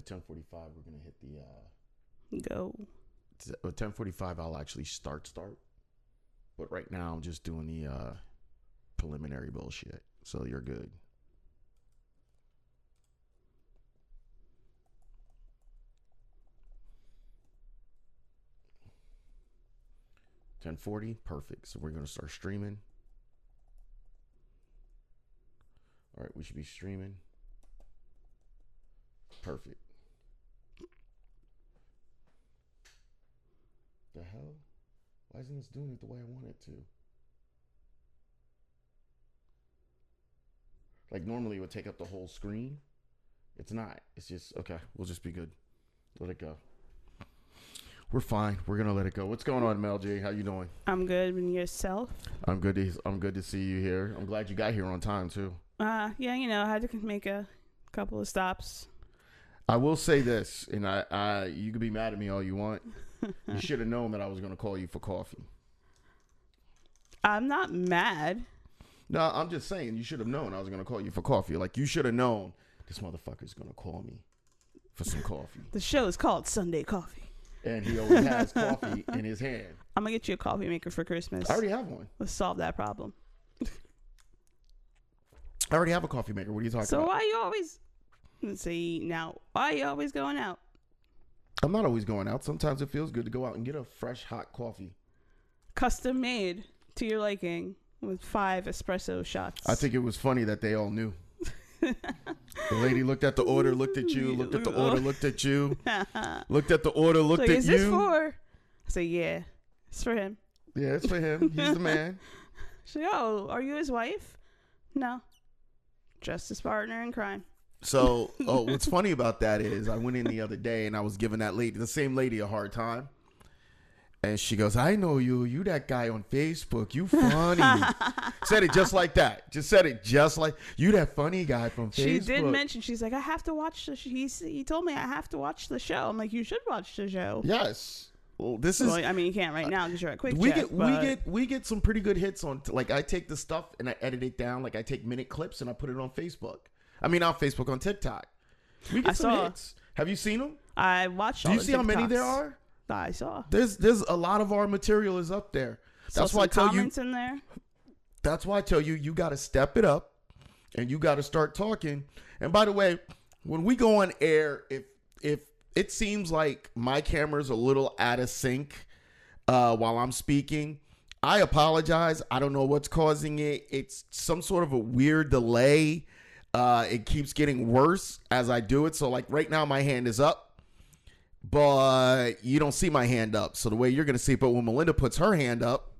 at ten forty five, we're gonna hit the. uh Go. At ten forty five, I'll actually start start. But right now, I'm just doing the uh preliminary bullshit. So you're good. Ten forty, perfect. So we're gonna start streaming. All right, we should be streaming. Perfect. The hell? Why isn't this doing it the way I want it to? Like normally it would take up the whole screen. It's not. It's just okay. We'll just be good. Let it go. We're fine. We're gonna let it go. What's going on, Mel G? How you doing? I'm good. And yourself? I'm good. To, I'm good to see you here. I'm glad you got here on time too. Uh, yeah, you know, I had to make a couple of stops. I will say this, and I, I you can be mad at me all you want. You should have known that I was gonna call you for coffee. I'm not mad. No, I'm just saying you should have known I was gonna call you for coffee. Like you should have known this motherfucker's gonna call me for some coffee, The show is called Sunday Coffee. and he always has coffee in his hand. I'm gonna get you a coffee maker for Christmas. I already have one. Let's solve that problem. I already have a coffee maker. What are you talking So about? So why are you always let's see now? Why are you always going out? I'm not always going out. Sometimes it feels good to go out and get a fresh hot coffee. Custom made to your liking with five espresso shots. I think it was funny that they all knew. the lady looked at the order, looked at you, looked at the order, looked at you, looked at the order, looked like, at is this for? I say, yeah, it's for him. Yeah, it's for him. He's the man. Like, oh, are you his wife? No, just his partner in crime. So, oh, what's funny about that is I went in the other day and I was giving that lady, the same lady, a hard time. And she goes, I know you. You that guy on Facebook. You funny. said it just like that. Just said it just like you that funny guy from Facebook. She did mention she's like, I have to watch the. Sh-. He he told me I have to watch the show. I'm like, you should watch the show. Yes. Well, this is Well, I mean, you can't right now because you're at Quick we Check, get we get we get some pretty good hits on like I take the stuff and I edit it down like I take minute clips and I put it on Facebook. I mean, on Facebook on TikTok. We get I some saw. hits. Have you seen them? I watched. Do all you the see how many there TikToks. are? I saw. There's there's a lot of our material is up there. Saw That's why I some tell you. comments in there. That's why I tell you you got to step it up, and you got to start talking. And by the way, when we go on air, if if it seems like my camera's a little out of sync uh, while I'm speaking, I apologize. I don't know what's causing it. It's some sort of a weird delay. Uh, it keeps getting worse as I do it. So like right now, my hand is up but you don't see my hand up. So the way you're gonna see it, but when Melinda puts her hand up,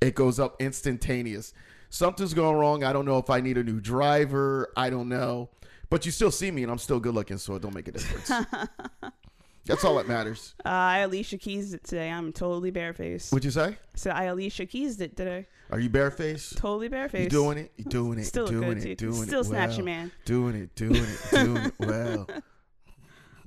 it goes up instantaneous. Something's going wrong. I don't know if I need a new driver. I don't know. But you still see me and I'm still good looking, so it don't make a difference. That's all that matters. Uh, I Alicia Keys it today. I'm totally barefaced. What'd you say? So I Alicia Keys it today. Are you barefaced? Totally barefaced. You doing it? You doing it? Still doing it? Doing Still it? snatchy well. man. Doing it? Doing it? Doing it well.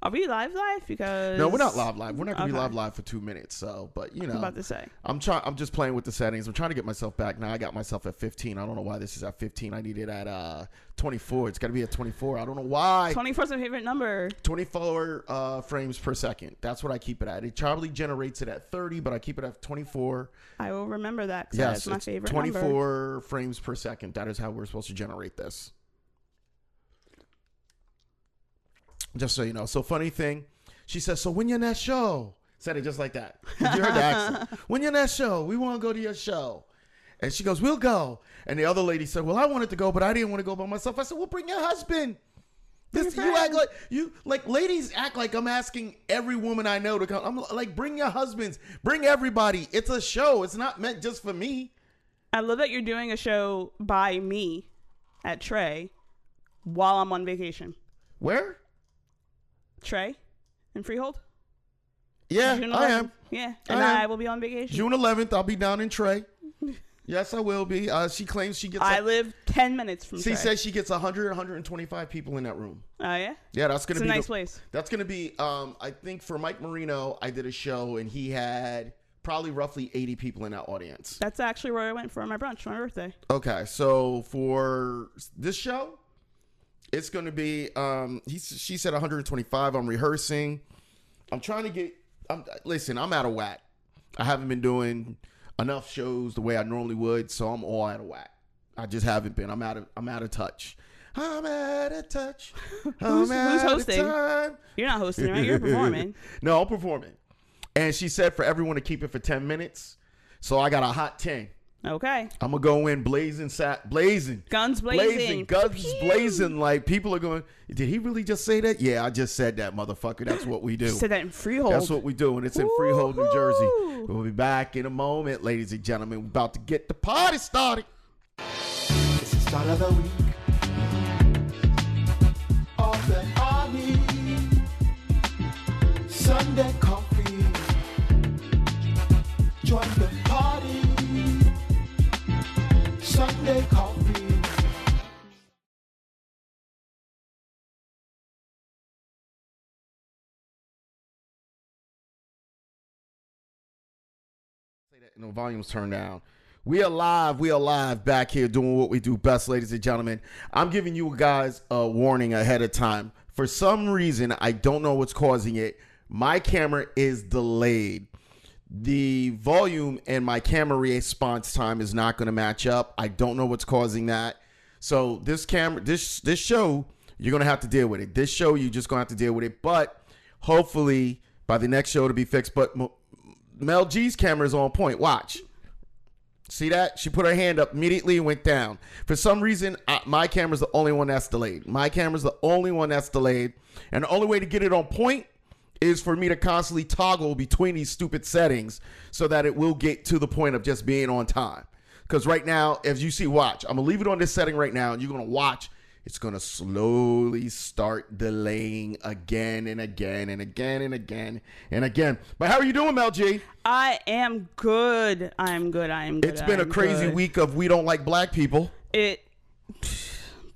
Are we live live? Because No, we're not live live. We're not gonna be Okay. live live for two minutes. So, but you I'm know, about to say. I'm trying. I'm just playing with the settings. I'm trying to get myself back. Now I got myself at 15. I don't know why this is at 15. I need it at uh 24. It's got to be at 24. I don't know why. 24 is my favorite number. 24 uh, frames per second. That's what I keep it at. It probably generates it at 30, but I keep it at 24. I will remember that. 'cause Yes, that's my it's favorite 24 number. frames per second. That is how we're supposed to generate this. Just so you know. So funny thing, she says, "So when your next show?" Said it just like that. When You heard the accent. When your next show? We want to go to your show. And she goes, "We'll go." And the other lady said, "Well, I wanted to go, but I didn't want to go by myself." I said, "Well, bring your husband." This, you act like you like ladies act like I'm asking every woman I know to come. I'm like, bring your husbands, bring everybody. It's a show. It's not meant just for me. I love that you're doing a show by me at Trey while I'm on vacation. Where? Trey in Freehold? Yeah, I am. Yeah. And am. I, will be on vacation. June 11th, I'll be down in Trey. Yes, I will be. Uh, she claims she gets. I a- live 10 minutes from she Trey. says she gets 100, 125 people in that room. Oh, yeah? Yeah, that's gonna It's a be nice the- place. That's gonna be. Um, I think for Mike Marino, I did a show and he had probably roughly 80 people in that audience. That's actually where I went for my brunch for my birthday. Okay, so for this show, It's going to be. Um, he she said 125. I'm rehearsing. I'm trying to get. I'm listen. I'm out of whack. I haven't been doing enough shows the way I normally would, so I'm all out of whack. I just haven't been. I'm out of. I'm out of touch. I'm out of touch. Who's- who's hosting? You're not hosting, right? You're performing. no, I'm performing. And she said for everyone to keep it for 10 minutes. So I got a hot 10. Okay. I'm gonna go in blazing, sat blazing, Guns blazing. guns Pew! blazing. Like people are going. Did he really just say that? Yeah, I just said that, motherfucker. That's what we do. Said that in Freehold. That's what we do, and it's in Freehold, New Jersey. We'll be back in a moment, ladies and gentlemen. We're about to get the party started. It's the start of the week. All that I. Sunday coffee. And the volume's turned down. We are live. We are live back here doing what we do best, ladies and gentlemen. I'm giving you guys a warning ahead of time. For some reason, I don't know what's causing it. My camera is delayed. The volume and my camera response time is not going to match up. I don't know what's causing that. So this camera, this this show, you're gonna have to deal with it. This show, you're just gonna have to deal with it. But hopefully, by the next show, to be fixed. But Mel G's camera is on point. Watch. See that? She put her hand up immediately and went down. For some reason, I, my camera's the only one that's delayed. My camera's the only one that's delayed. And the only way to get it on point is for me to constantly toggle between these stupid settings so that it will get to the point of just being on time. Because right now, as you see, watch, I'm going to leave it on this setting right now, and you're going to watch. It's going to slowly start delaying again and again and again and again and again. But how are you doing, Mel G? I am good. I'm good. I am good. It's been a crazy good. week of we don't like black people. It,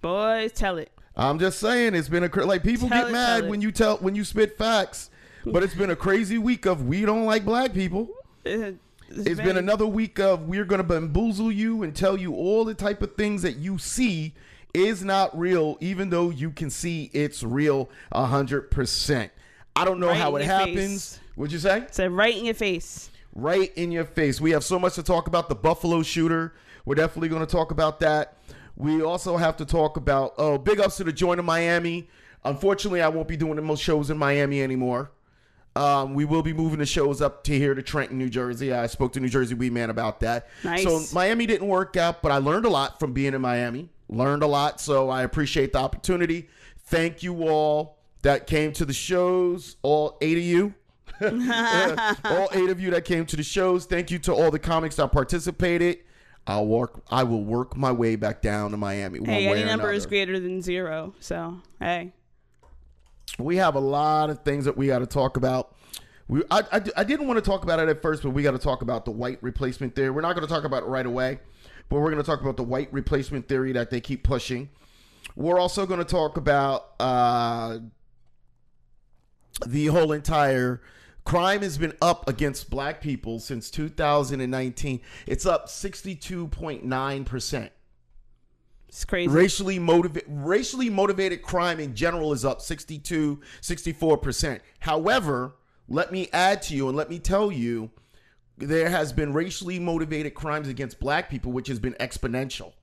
boys, tell it. I'm just saying it's been a cra- like people Tell get it, mad when you tell when you spit facts, but it's been a crazy week of we don't like black people. It- It's been another week of we're gonna bamboozle you and tell you all the type of things that you see is not real, even though you can see it's real a hundred percent. I don't know Right how it happens. face. What'd you say? said right in your face. right in your face. We have so much to talk about the Buffalo shooter. We're definitely going to talk about that. We also have to talk about oh, big ups to the joint of Miami. Unfortunately, I won't be doing the most shows in Miami anymore. Um, we will be moving the shows up to here to Trenton, New Jersey. I spoke to New Jersey Weed Man about that. Nice. So Miami didn't work out, but I learned a lot from being in Miami. Learned a lot, so I appreciate the opportunity. Thank you all that came to the shows, all eight of you. all eight of you that came to the shows. Thank you to all the comics that participated. I'll work. I will work my way back down to Miami. One Hey, any number is greater than zero. So, hey. We have a lot of things that we got to talk about. We, I, I, I didn't want to talk about it at first, but we got to talk about the white replacement there. We're not going to talk about it right away, but we're going to talk about the white replacement theory that they keep pushing. We're also going to talk about uh, the whole entire crime has been up against black people since 2019. It's up 62.9 percent. It's crazy. Racially motivated racially motivated crime in general is up 62 64%. However, let me add to you and let me tell you there has been racially motivated crimes against black people which has been exponential.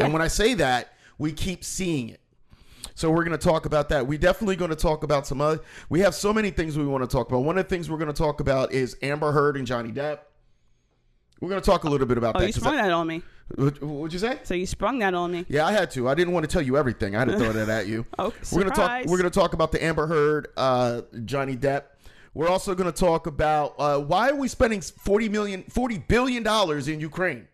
And when I say that, we keep seeing it. So we're going to talk about that. We're definitely going to talk about some other. We have so many things we want to talk about. One of the things we're going to talk about is Amber Heard and Johnny Depp. We're going to talk a little bit about oh, that. you sprung I- that on me. what, what'd you say? So you sprung that on me. Yeah, I had to. I didn't want to tell you everything. I had to throw that at you. okay, we're gonna talk. We're gonna talk about the Amber Heard, uh, Johnny Depp. We're also gonna talk about uh, why are we spending 40 million, 40 billion dollars in Ukraine?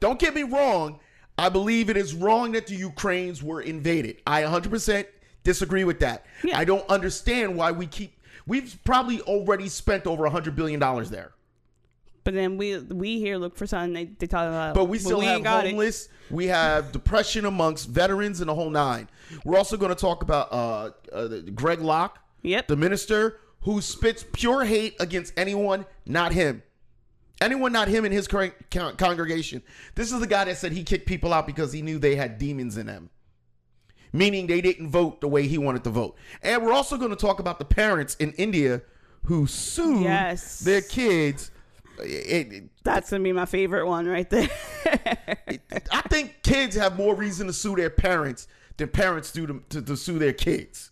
Don't get me wrong. I believe it is wrong that the Ukraines were invaded. I 100% disagree with that. Yeah. I don't understand why we keep. We've probably already spent over 100 billion dollars there. But then we we here look for something they, they talk about. But we still have ain't got it. homeless. We have depression amongst veterans and the whole nine. We're also going to talk about uh, uh, Greg Locke, Yep. the minister who spits pure hate against anyone, not him. Anyone, not him, and his cor- con- congregation. This is the guy that said he kicked people out because he knew they had demons in them. meaning they didn't vote the way he wanted to vote. And we're also going to talk about the parents in India who sued Yes. their kids. It- it- That's gonna be my favorite one right there. I think kids have more reason to sue their parents than parents do to, to, to sue their kids.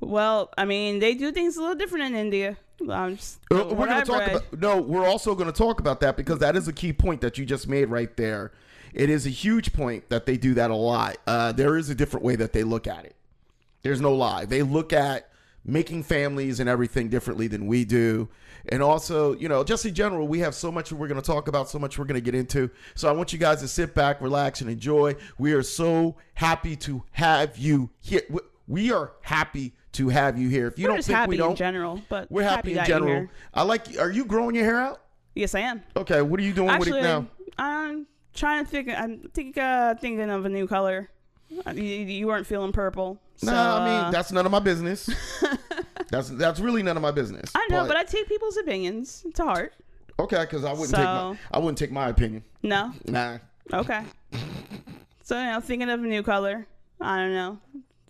Well, I mean, they do things a little different in India. I'm just, Uh, we're going to talk read. about no. We're also going to talk about that because that is a key point that you just made right there. It is a huge point that they do that a lot. Uh, there is a different way that they look at it. There's no lie. They look at making families and everything differently than we do. And also, you know, just in general, we have so much we're going to talk about, so much we're going to get into. So I want you guys to sit back, relax, and enjoy. We are so happy to have you here. We- We are happy to have you here. If you We're don't think happy we don't, in general, but we're happy, in that you're general. here. I like. Are you growing your hair out? Yes, I am. Okay. What are you doing Actually, with it now? I'm trying to think. I'm think, uh, thinking of a new color. Uh, You, you weren't feeling purple. So, No, I mean uh, that's none of my business. that's that's really none of my business. I know, but I take people's opinions to heart. okay, because I wouldn't take my I wouldn't take my opinion. No, Nah. okay. so you know, thinking of a new color. I don't know.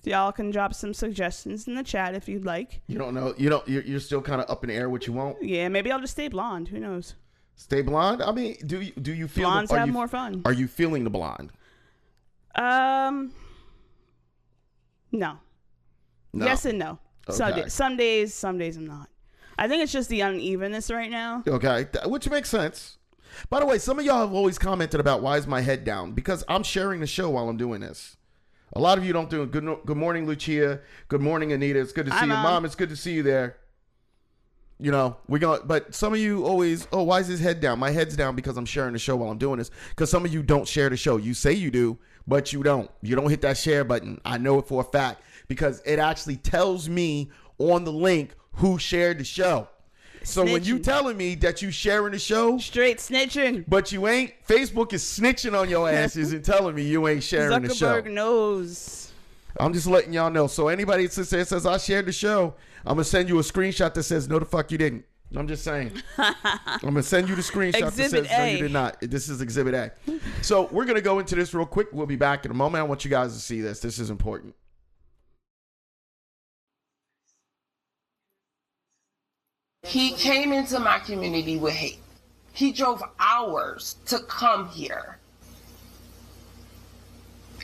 Y'all can drop some suggestions in the chat if you'd like. You don't know. You don't. You're, you're still kind of up in the air what you want. Yeah, maybe I'll just stay blonde. Who knows? Stay blonde. I mean, do you do you feel Blondes the, have you, more fun. Are you feeling the blonde? Um, no. No. Yes and no. Some, Okay. days, some days, some days I'm not. I think it's just the unevenness right now. Okay, which makes sense. By the way, some of y'all have always commented about why is my head down because I'm sharing the show while I'm doing this. A lot of you don't do it. Good, good morning, Lucia. Good morning, Anita. It's good to see Hi, you, Mom. Mom. It's good to see you there. You know, we going but some of you always, oh, why is his head down? My head's down because I'm sharing the show while I'm doing this. Because some of you don't share the show. You say you do, but you don't. You don't hit that share button. I know it for a fact because it actually tells me on the link who shared the show. So when you telling me that you sharing the show, Straight snitching. but you ain't, Facebook is snitching on your asses and telling me you ain't sharing the show. Zuckerberg knows. I'm just letting y'all know. So anybody that says, says I shared the show, I'm gonna send you a screenshot that says no, the fuck you didn't. I'm just saying. I'm gonna send you the screenshot Exhibit that says no, you did not. This is Exhibit A. So we're gonna go into this real quick. We'll be back in a moment. I want you guys to see this. This is important. He came into my community with hate. He drove hours to come here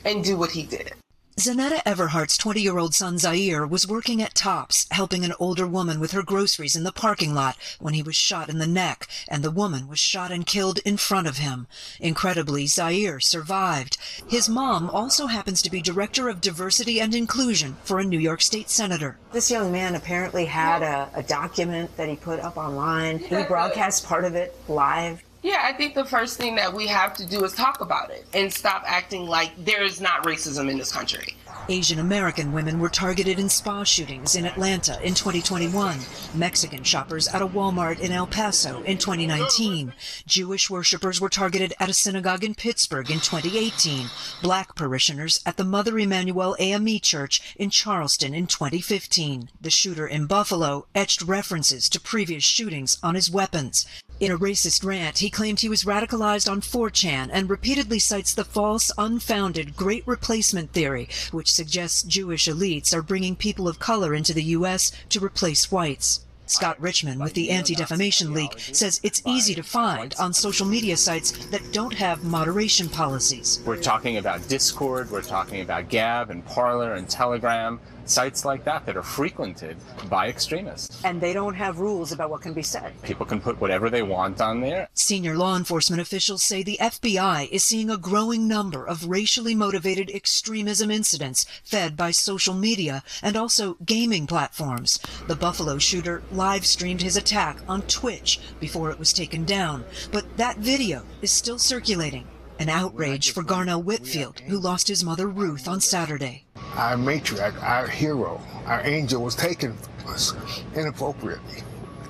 and do what he did. Zeneta Everhart's 20 year old son Zaire was working at Tops, helping an older woman with her groceries in the parking lot when he was shot in the neck, and the woman was shot and killed in front of him. Incredibly, Zaire survived. His mom also happens to be Director of Diversity and Inclusion for a New York State Senator. This young man apparently had a, a document that he put up online. He broadcast part of it live. Yeah, I think the first thing that we have to do is talk about it and stop acting like there is not racism in this country. Asian American women were targeted in spa shootings in Atlanta in 2021, Mexican shoppers at a Walmart in El Paso in 2019, Jewish worshippers were targeted at a synagogue in Pittsburgh in 2018, black parishioners at the Mother Emanuel AME Church in Charleston in 2015. The shooter in Buffalo etched references to previous shootings on his weapons. In a racist rant, he claimed he was radicalized on 4chan and repeatedly cites the false, unfounded Great Replacement Theory, which suggests Jewish elites are bringing people of color into the U.S. to replace whites. Scott Richman with the Anti Defamation League says it's easy to find on social media sites that don't have moderation policies. We're talking about Discord, we're talking about Gab and Parler and Telegram, sites like that that are frequented by extremists. And they don't have rules about what can be said. People can put whatever they want on there. Senior law enforcement officials say the FBI is seeing a growing number of racially motivated extremism incidents fed by social media and also gaming platforms. The Buffalo shooter live streamed his attack on Twitch before it was taken down, but that video is still circulating. An outrage for Garnell Whitfield, who lost his mother Ruth on Saturday. Our matriarch, our hero, our angel was taken from us inappropriately.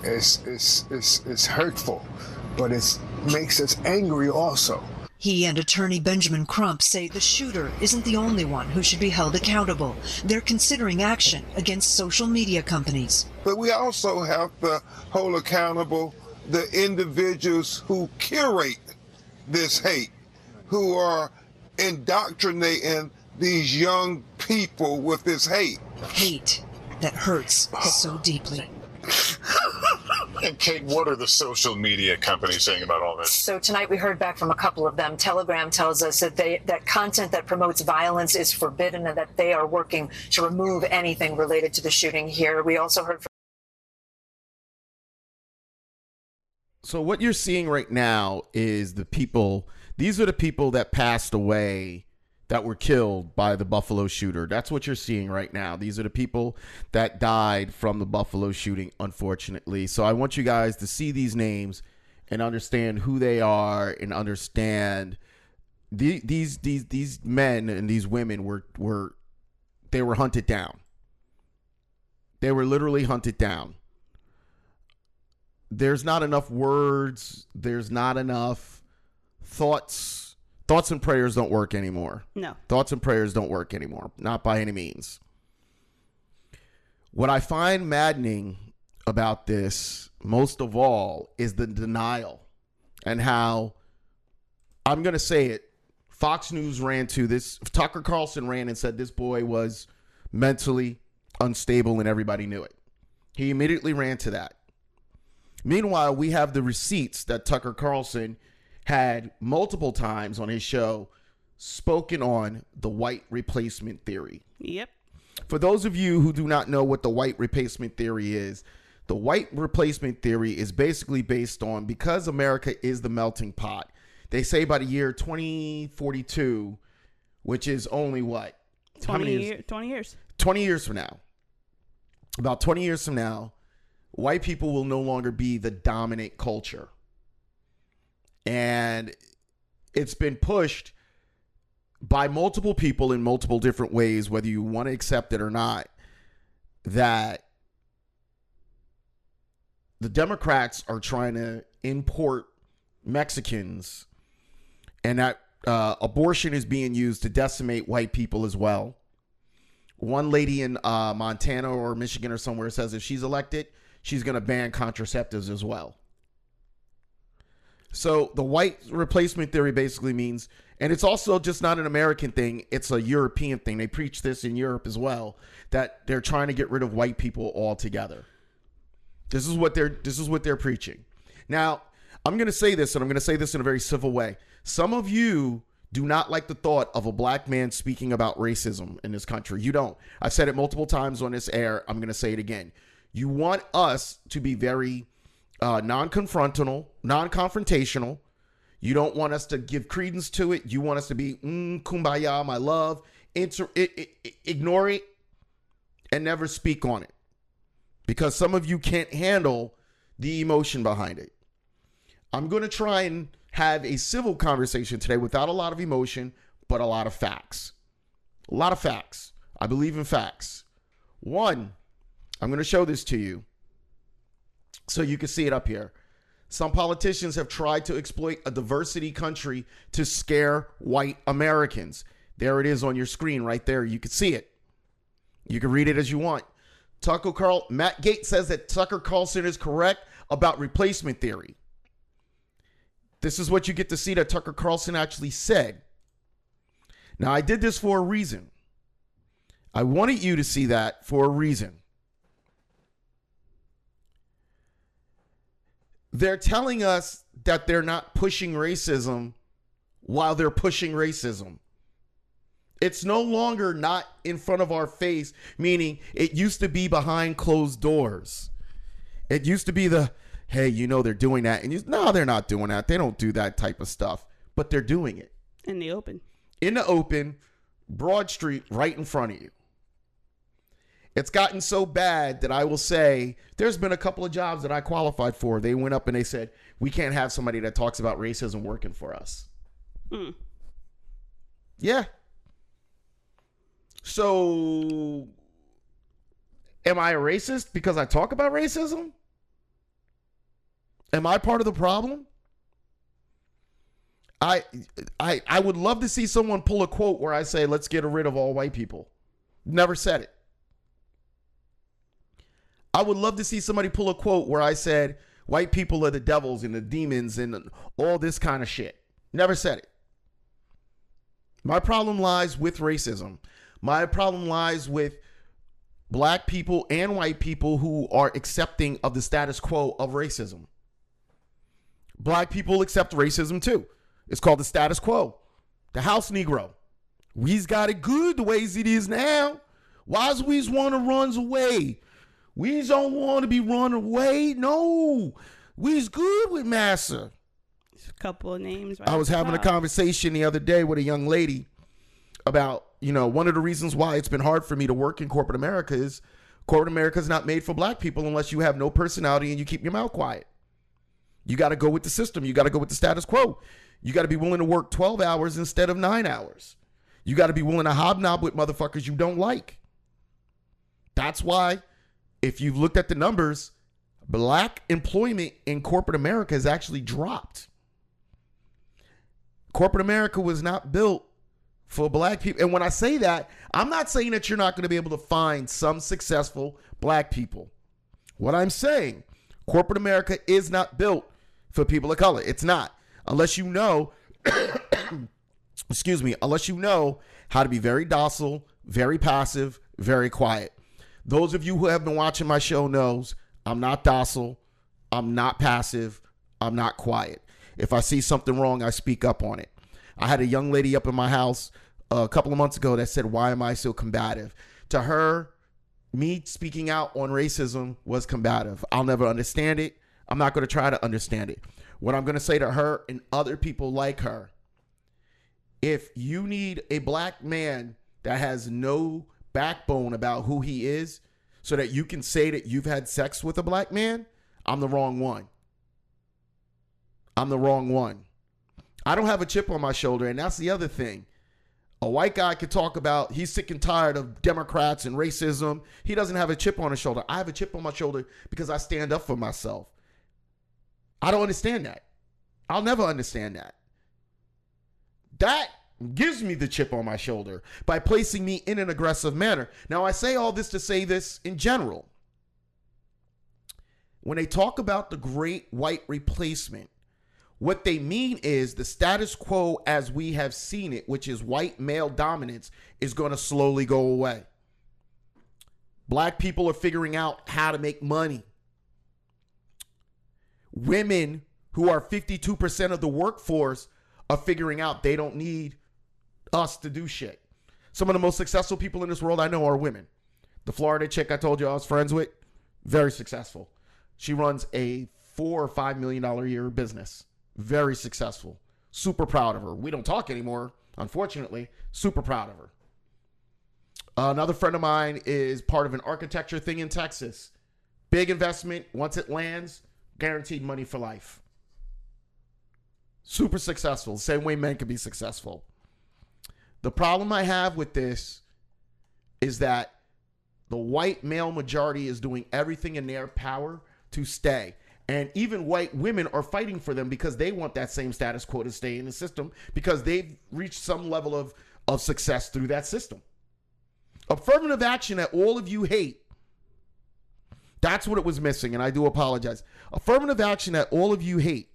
It's, it's, it's, it's hurtful, but it makes us angry also. He and attorney Benjamin Crump say the shooter isn't the only one who should be held accountable. They're considering action against social media companies. But we also have to hold accountable the individuals who curate this hate, who are indoctrinating these young people with this hate. Hate that hurts so deeply. And Kate, what are the social media companies saying about all this? So tonight we heard back from a couple of them. Telegram tells us that they that content that promotes violence is forbidden and that they are working to remove anything related to the shooting here. We also heard from So what you're seeing right now is the people. These are the people that passed away that were killed by the Buffalo shooter. That's what you're seeing right now. These are the people that died from the Buffalo shooting, unfortunately. So I want you guys to see these names and understand who they are and understand the, these these these men and these women were were they were hunted down. They were literally hunted down there's not enough words there's not enough thoughts thoughts and prayers don't work anymore. No. thoughts and prayers don't work anymore. Not by any means. What i find maddening about this most of all is the denial and how i'm going to say it fox news ran to this tucker carlson ran and said this boy was mentally unstable and everybody knew it. He immediately ran to that. Meanwhile, we have the receipts that Tucker Carlson had multiple times on his show spoken on the white replacement theory. Yep. For those of you who do not know what the white replacement theory is, the white replacement theory is basically based on because America is the melting pot. They say by the year 2042, which is only what? How 20, many years? year, 20 years. 20 years from now, about 20 years from now, white people will no longer be the dominant culture. And it's been pushed by multiple people in multiple different ways, whether you want to accept it or not, that the Democrats are trying to import Mexicans and that uh, abortion is being used to decimate white people as well. One lady in uh, Montana or Michigan or somewhere says if she's elected, she's going to ban contraceptives as well. So the white replacement theory basically means, and it's also just not an American thing, it's a European thing. They preach this in Europe as well, that they're trying to get rid of white people altogether. This is what they're this is what they're preaching. Now, I'm going to say this and I'm going to say this in a very civil way. Some of you do not like the thought of a black man speaking about racism in this country. You don't. I've said it multiple times on this air. I'm going to say it again. You want us to be very uh, non-confrontational, non-confrontational. You don't want us to give credence to it. You want us to be mm, kumbaya, my love. Inter- ignore it and never speak on it because some of you can't handle the emotion behind it. I'm going to try and have a civil conversation today without a lot of emotion, but a lot of facts. A lot of facts. I believe in facts. One, I'm going to show this to you so you can see it up here. Some politicians have tried to exploit a diversity country to scare white Americans. There it is on your screen right there. You can see it. You can read it as you want. Tucker Carl Matt Gaetz says that Tucker Carlson is correct about replacement theory. This is what you get to see that Tucker Carlson actually said. Now, I did this for a reason. I wanted you to see that for a reason. They're telling us that they're not pushing racism while they're pushing racism. It's no longer not in front of our face, meaning it used to be behind closed doors. It used to be the, hey, you know they're doing that. And you, no, they're not doing that. They don't do that type of stuff, but they're doing it In the open. in the open, Broad Street, right in front of you. It's gotten so bad that I will say there's been a couple of jobs that I qualified for. They went up and they said, we can't have somebody that talks about racism working for us. Mm. Yeah. So, am I a racist because I talk about racism? Am I part of the problem? I, I, I would love to see someone pull a quote where I say, "Let's get rid of all white people." Never said it. I would love to see somebody pull a quote where I said, "White people are the devils and the demons and all this kind of shit." Never said it. My problem lies with racism. My problem lies with black people and white people who are accepting of the status quo of racism. Black people accept racism too. It's called the status quo. The house Negro. We's got it good the ways it is now. Why's we's want to runs away? We's don't want to be run away. No. We's good with massa. A couple of names. right I was having a conversation the other day with a young lady about, you know, one of the reasons why it's been hard for me to work in corporate America is corporate America is not made for black people unless you have no personality and you keep your mouth quiet. You got to go with the system. You got to go with the status quo. You got to be willing to work 12 hours instead of nine hours. You got to be willing to hobnob with motherfuckers you don't like. That's why, if you've looked at the numbers, black employment in corporate America has actually dropped. Corporate America was not built for black people. And when I say that, I'm not saying that you're not going to be able to find some successful black people. What I'm saying, corporate America is not built for people of color. It's not. Unless you know, excuse me, unless you know how to be very docile, very passive, very quiet. Those of you who have been watching my show knows I'm not docile, I'm not passive, I'm not quiet. If I see something wrong, I speak up on it. I had a young lady up in my house uh, a couple of months ago that said, "Why am I so combative?" To her, me speaking out on racism was combative. I'll never understand it. I'm not going to try to understand it. What I'm going to say to her and other people like her if you need a black man that has no backbone about who he is so that you can say that you've had sex with a black man, I'm the wrong one. I'm the wrong one. I don't have a chip on my shoulder, and that's the other thing. A white guy could talk about he's sick and tired of Democrats and racism. He doesn't have a chip on his shoulder. I have a chip on my shoulder because I stand up for myself. I don't understand that. I'll never understand that. That gives me the chip on my shoulder by placing me in an aggressive manner. Now, I say all this to say this in general. When they talk about the great white replacement, what they mean is the status quo as we have seen it, which is white male dominance, is going to slowly go away. Black people are figuring out how to make money. Women who are 52% of the workforce are figuring out they don't need us to do shit. Some of the most successful people in this world I know are women. The Florida chick I told you I was friends with, very successful. She runs a four or five million dollar a year business. Very successful. Super proud of her. We don't talk anymore, unfortunately. Super proud of her. Another friend of mine is part of an architecture thing in Texas. Big investment. Once it lands, guaranteed money for life. Super successful. Same way men can be successful. The problem I have with this is that the white male majority is doing everything in their power to stay. And even white women are fighting for them because they want that same status quo to stay in the system because they've reached some level of, of success through that system. Affirmative action that all of you hate. That's what it was missing, and I do apologize. Affirmative action that all of you hate.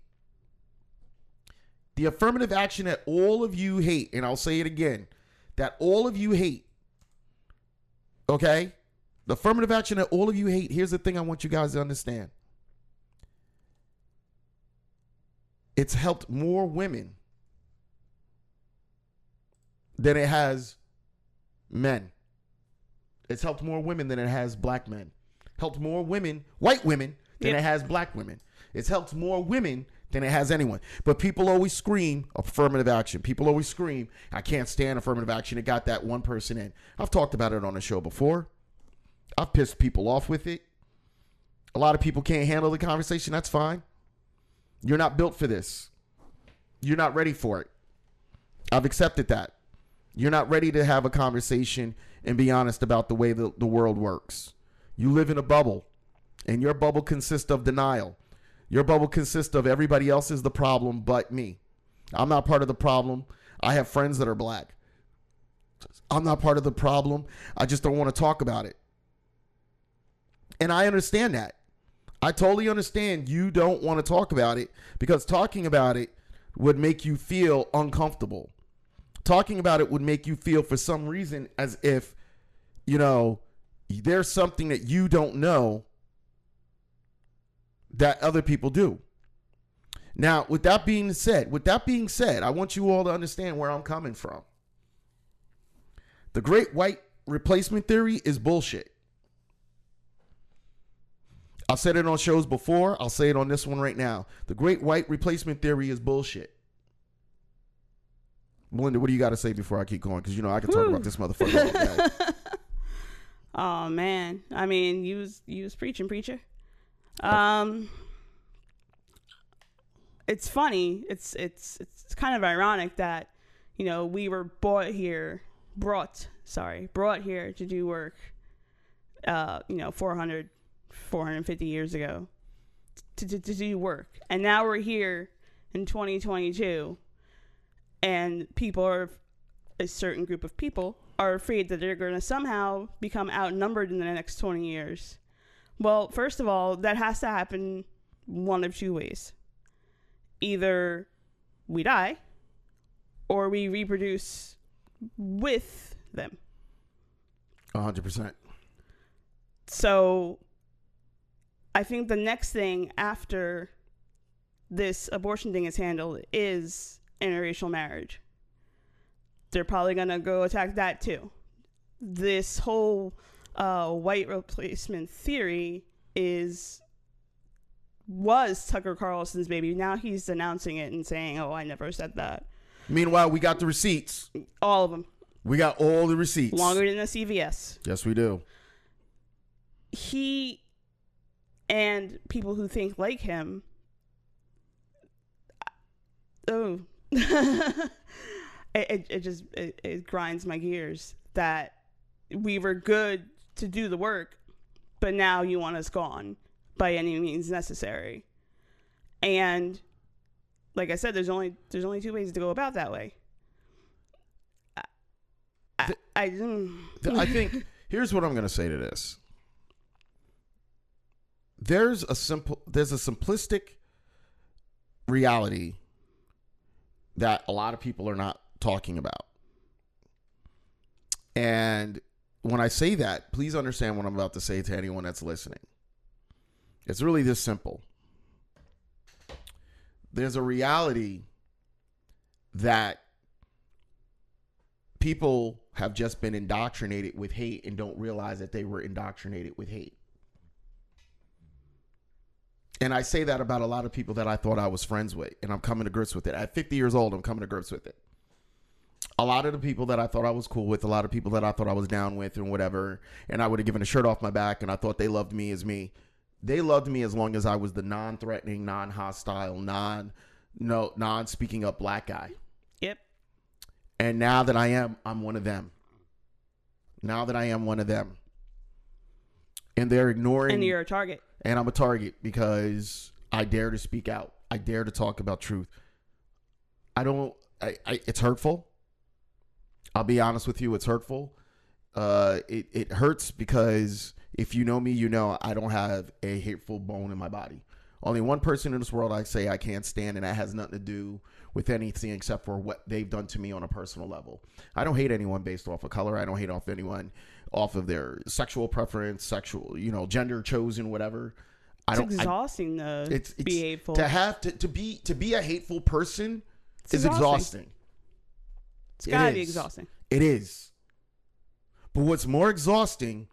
The affirmative action that all of you hate, and I'll say it again, that all of you hate. Okay? The affirmative action that all of you hate. Here's the thing I want you guys to understand. It's helped more women than it has men. It's helped more women than it has black men. Helped more women, white women, than Yeah. it has black women. It's helped more women than it has anyone. But people always scream affirmative action. People always scream, I can't stand affirmative action. It got that one person in. I've talked about it on the show before. I've pissed people off with it. A lot of people can't handle the conversation. That's fine. You're not built for this. You're not ready for it. I've accepted that. You're not ready to have a conversation and be honest about the way the, the world works. You live in a bubble, and your bubble consists of denial. Your bubble consists of everybody else is the problem but me. I'm not part of the problem. I have friends that are black. I'm not part of the problem. I just don't want to talk about it. And I understand that. I totally understand you don't want to talk about it because talking about it would make you feel uncomfortable. talking about it would make you feel for some reason as if, you know, there's something that you don't know that other people do. Now, with that being said, with that being said, I want you all to understand where I'm coming from. The great white replacement theory is bullshit. I've said it on shows before. I'll say it on this one right now. The great white replacement theory is bullshit. Melinda, what do you got to say before I keep going? Because you know I can talk Whew. about this motherfucker. Oh man, I mean, you was you was preaching, preacher. Um, it's funny. It's it's it's kind of ironic that you know we were brought here, brought sorry, brought here to do work. Uh, you know, 400, 450 years ago, to, to to do work, and now we're here in 2022, and people are a certain group of people are afraid that they're going to somehow become outnumbered in the next 20 years. Well, first of all, that has to happen one of two ways. Either we die or we reproduce with them. 100%. So I think the next thing after this abortion thing is handled is interracial marriage. They're probably going to go attack that too. This whole uh, white replacement theory is was Tucker Carlson's baby. Now he's denouncing it and saying, "Oh, I never said that." Meanwhile, we got the receipts. All of them We got all the receipts. longer than the CVS. Yes, we do. he and people who think like him oh it, it, it just it, it grinds my gears that we were good to do the work but now you want us gone by any means necessary and like i said there's only there's only two ways to go about that way i i, I, mm. Th- I think here's what I'm going to say to this. There's a simple there's a simplistic reality that a lot of people are not talking about. And when I say that, please understand what I'm about to say to anyone that's listening. It's really this simple. There's a reality that people have just been indoctrinated with hate and don't realize that they were indoctrinated with hate. And I say that about a lot of people that I thought I was friends with, and I'm coming to grips with it. At 50 years old, I'm coming to grips with it. A lot of the people that I thought I was cool with, a lot of people that I thought I was down with, and whatever, and I would have given a shirt off my back, and I thought they loved me as me. They loved me as long as I was the non-threatening, non-hostile, non, no, non-speaking up black guy. yep And now that I am, I'm one of them. Now that I am one of them. And they're ignoring and you're a target and I'm a target because I dare to speak out. I dare to talk about truth. I don't I, I it's hurtful. I'll be honest with you, it's hurtful. Uh it, it hurts because if you know me, you know I don't have a hateful bone in my body. Only one person in this world I say I can't stand, and that has nothing to do with anything except for what they've done to me on a personal level. I don't hate anyone based off of color. I don't hate off anyone off of their sexual preference, sexual, you know, gender chosen, whatever. I it's don't. I- exhausting to it's, it's be hateful. to have to, to be to be a hateful person It's is exhausting. exhausting. It's gotta It be exhausting. It is. But what's more exhausting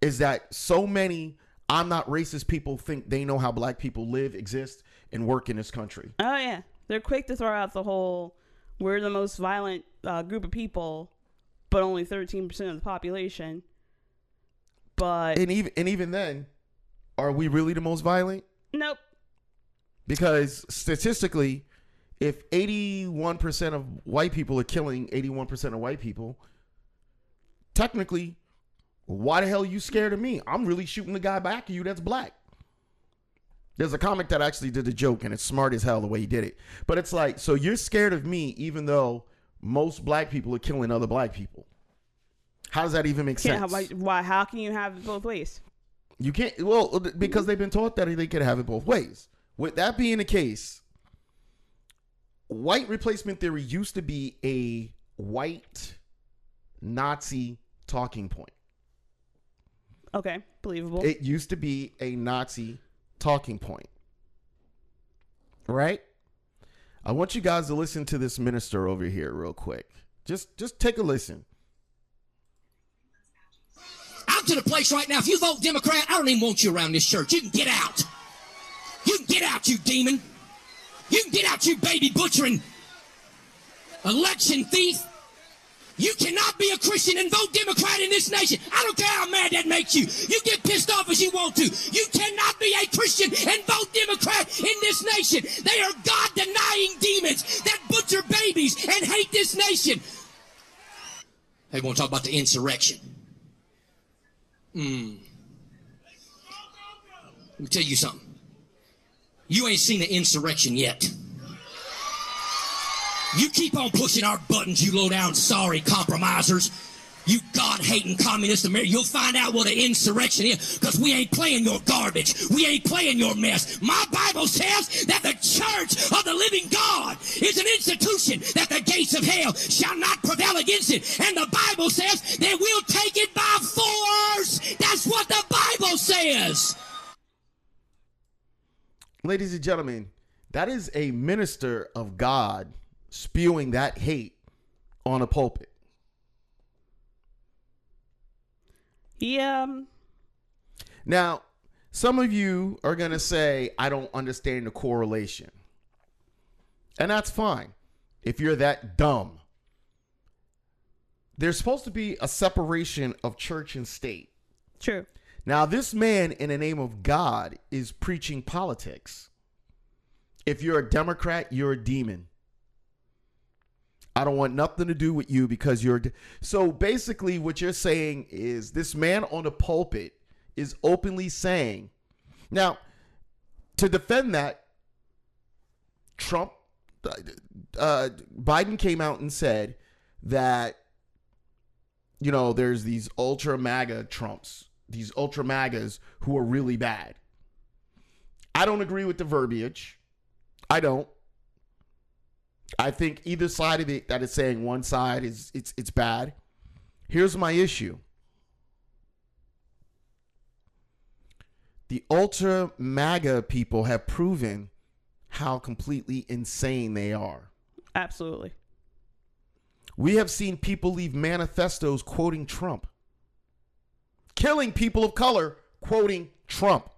is that so many I'm not racist people think they know how black people live, exist, and work in this country. Oh yeah, they're quick to throw out the whole "we're the most violent uh, group of people," but only thirteen percent of the population. But And even and even then, are we really the most violent? nope, Because statistically, if 81% of white people are killing 81% of white people, technically, why the hell are you scared of me? I'm really shooting the guy back at you that's black. There's a comic that actually did the joke, and it's smart as hell the way he did it. But it's like, so you're scared of me, even though most black people are killing other black people. How does that even make sense? have, why, why? How can you have it both ways? You can't. Well, because they've been taught that they could have it both ways. With that being the case, white replacement theory used to be a white Nazi talking point. Okay, believable. It used to be a Nazi talking point. Right? I want you guys to listen to this minister over here real quick. Just just take a listen. out to the place right now. If you vote Democrat, I don't even want you around this church. You can get out. You can get out, you demon. You get out, you baby butchering election thief. You cannot be a Christian and vote Democrat in this nation. I don't care how mad that makes you. You get pissed off as you want to. You cannot be a Christian and vote Democrat in this nation. They are God denying demons that butcher babies and hate this nation. They want to talk about the insurrection. Hmm. Let me tell you something. You ain't seen the insurrection yet. You keep on pushing our buttons, you low down sorry compromisers. You God hating communist America. You'll find out what an insurrection is because we ain't playing your garbage. We ain't playing your mess. My Bible says that the church of the living God is an institution that the gates of hell shall not prevail against it. And the Bible says that we'll take it by force. That's what the Bible says. Ladies and gentlemen, that is a minister of God spewing that hate on a pulpit. he um Now, some of you are going to say, I don't understand the correlation. And that's fine if you're that dumb. There's supposed to be a separation of church and state. true. Now, this man, in the name of God, is preaching politics. If you're a Democrat, you're a demon. I don't want nothing to do with you because you're. de- So basically, what you're saying is this man on the pulpit is openly saying. Now, to defend that, Trump, uh, Biden came out and said that, you know, there's these ultra MAGA Trumps, these ultra MAGAs who are really bad. I don't agree with the verbiage. I don't. I think either side of it that is saying one side is it's it's bad. Here's my issue. The ultra MAGA people have proven how completely insane they are. Absolutely. We have seen people leave manifestos quoting Trump, killing people of color quoting Trump.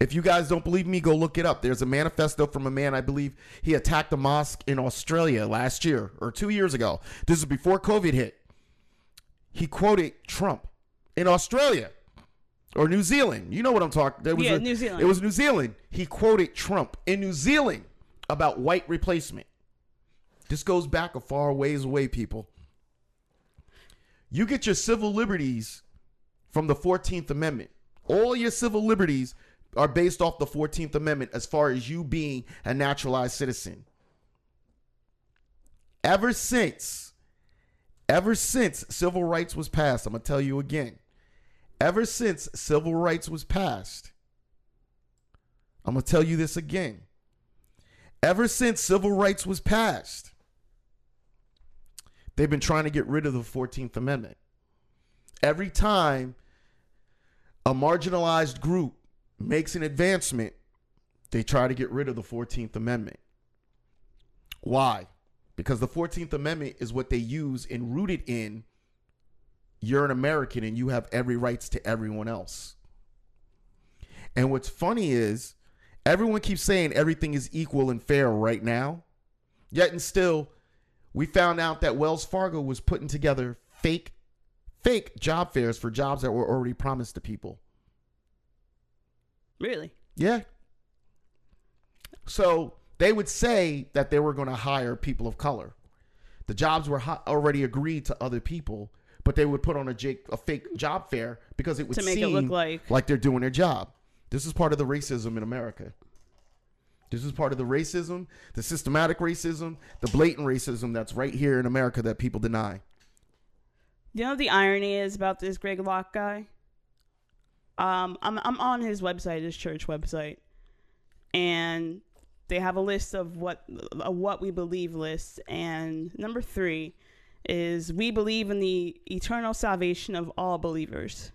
If you guys don't believe me, go look it up. There's a manifesto from a man, I believe he attacked a mosque in Australia last year or two years ago. This is before COVID hit. He quoted Trump in Australia or New Zealand. You know what I'm talking. There was Yeah, a- New Zealand. It was New Zealand. He quoted Trump in New Zealand about white replacement. This goes back a far ways away, people. You get your civil liberties from the 14th Amendment. All your civil liberties are based off the 14th Amendment as far as you being a naturalized citizen. Ever since, ever since civil rights was passed, I'm going to tell you again. Ever since civil rights was passed, I'm going to tell you this again. Ever since civil rights was passed, they've been trying to get rid of the 14th Amendment. Every time a marginalized group makes an advancement, they try to get rid of the 14th Amendment. Why? Because the 14th Amendment is what they use and rooted in you're an American and you have every rights to everyone else. And what's funny is everyone keeps saying everything is equal and fair right now. Yet and still, we found out that Wells Fargo was putting together fake fake job fairs for jobs that were already promised to people. Really? Yeah. So they would say that they were going to hire people of color. The jobs were already agreed to other people, but they would put on a, fake job fair because it would To make it look like- like they're doing their job. This is part of the racism in America. This is part of the racism, the systematic racism, the blatant racism that's right here in America that people deny. You know the irony is about this Greg Locke guy? Um, I'm I'm on his website, his church website, and they have a list of what a what we believe list, and number three is we believe in the eternal salvation of all believers.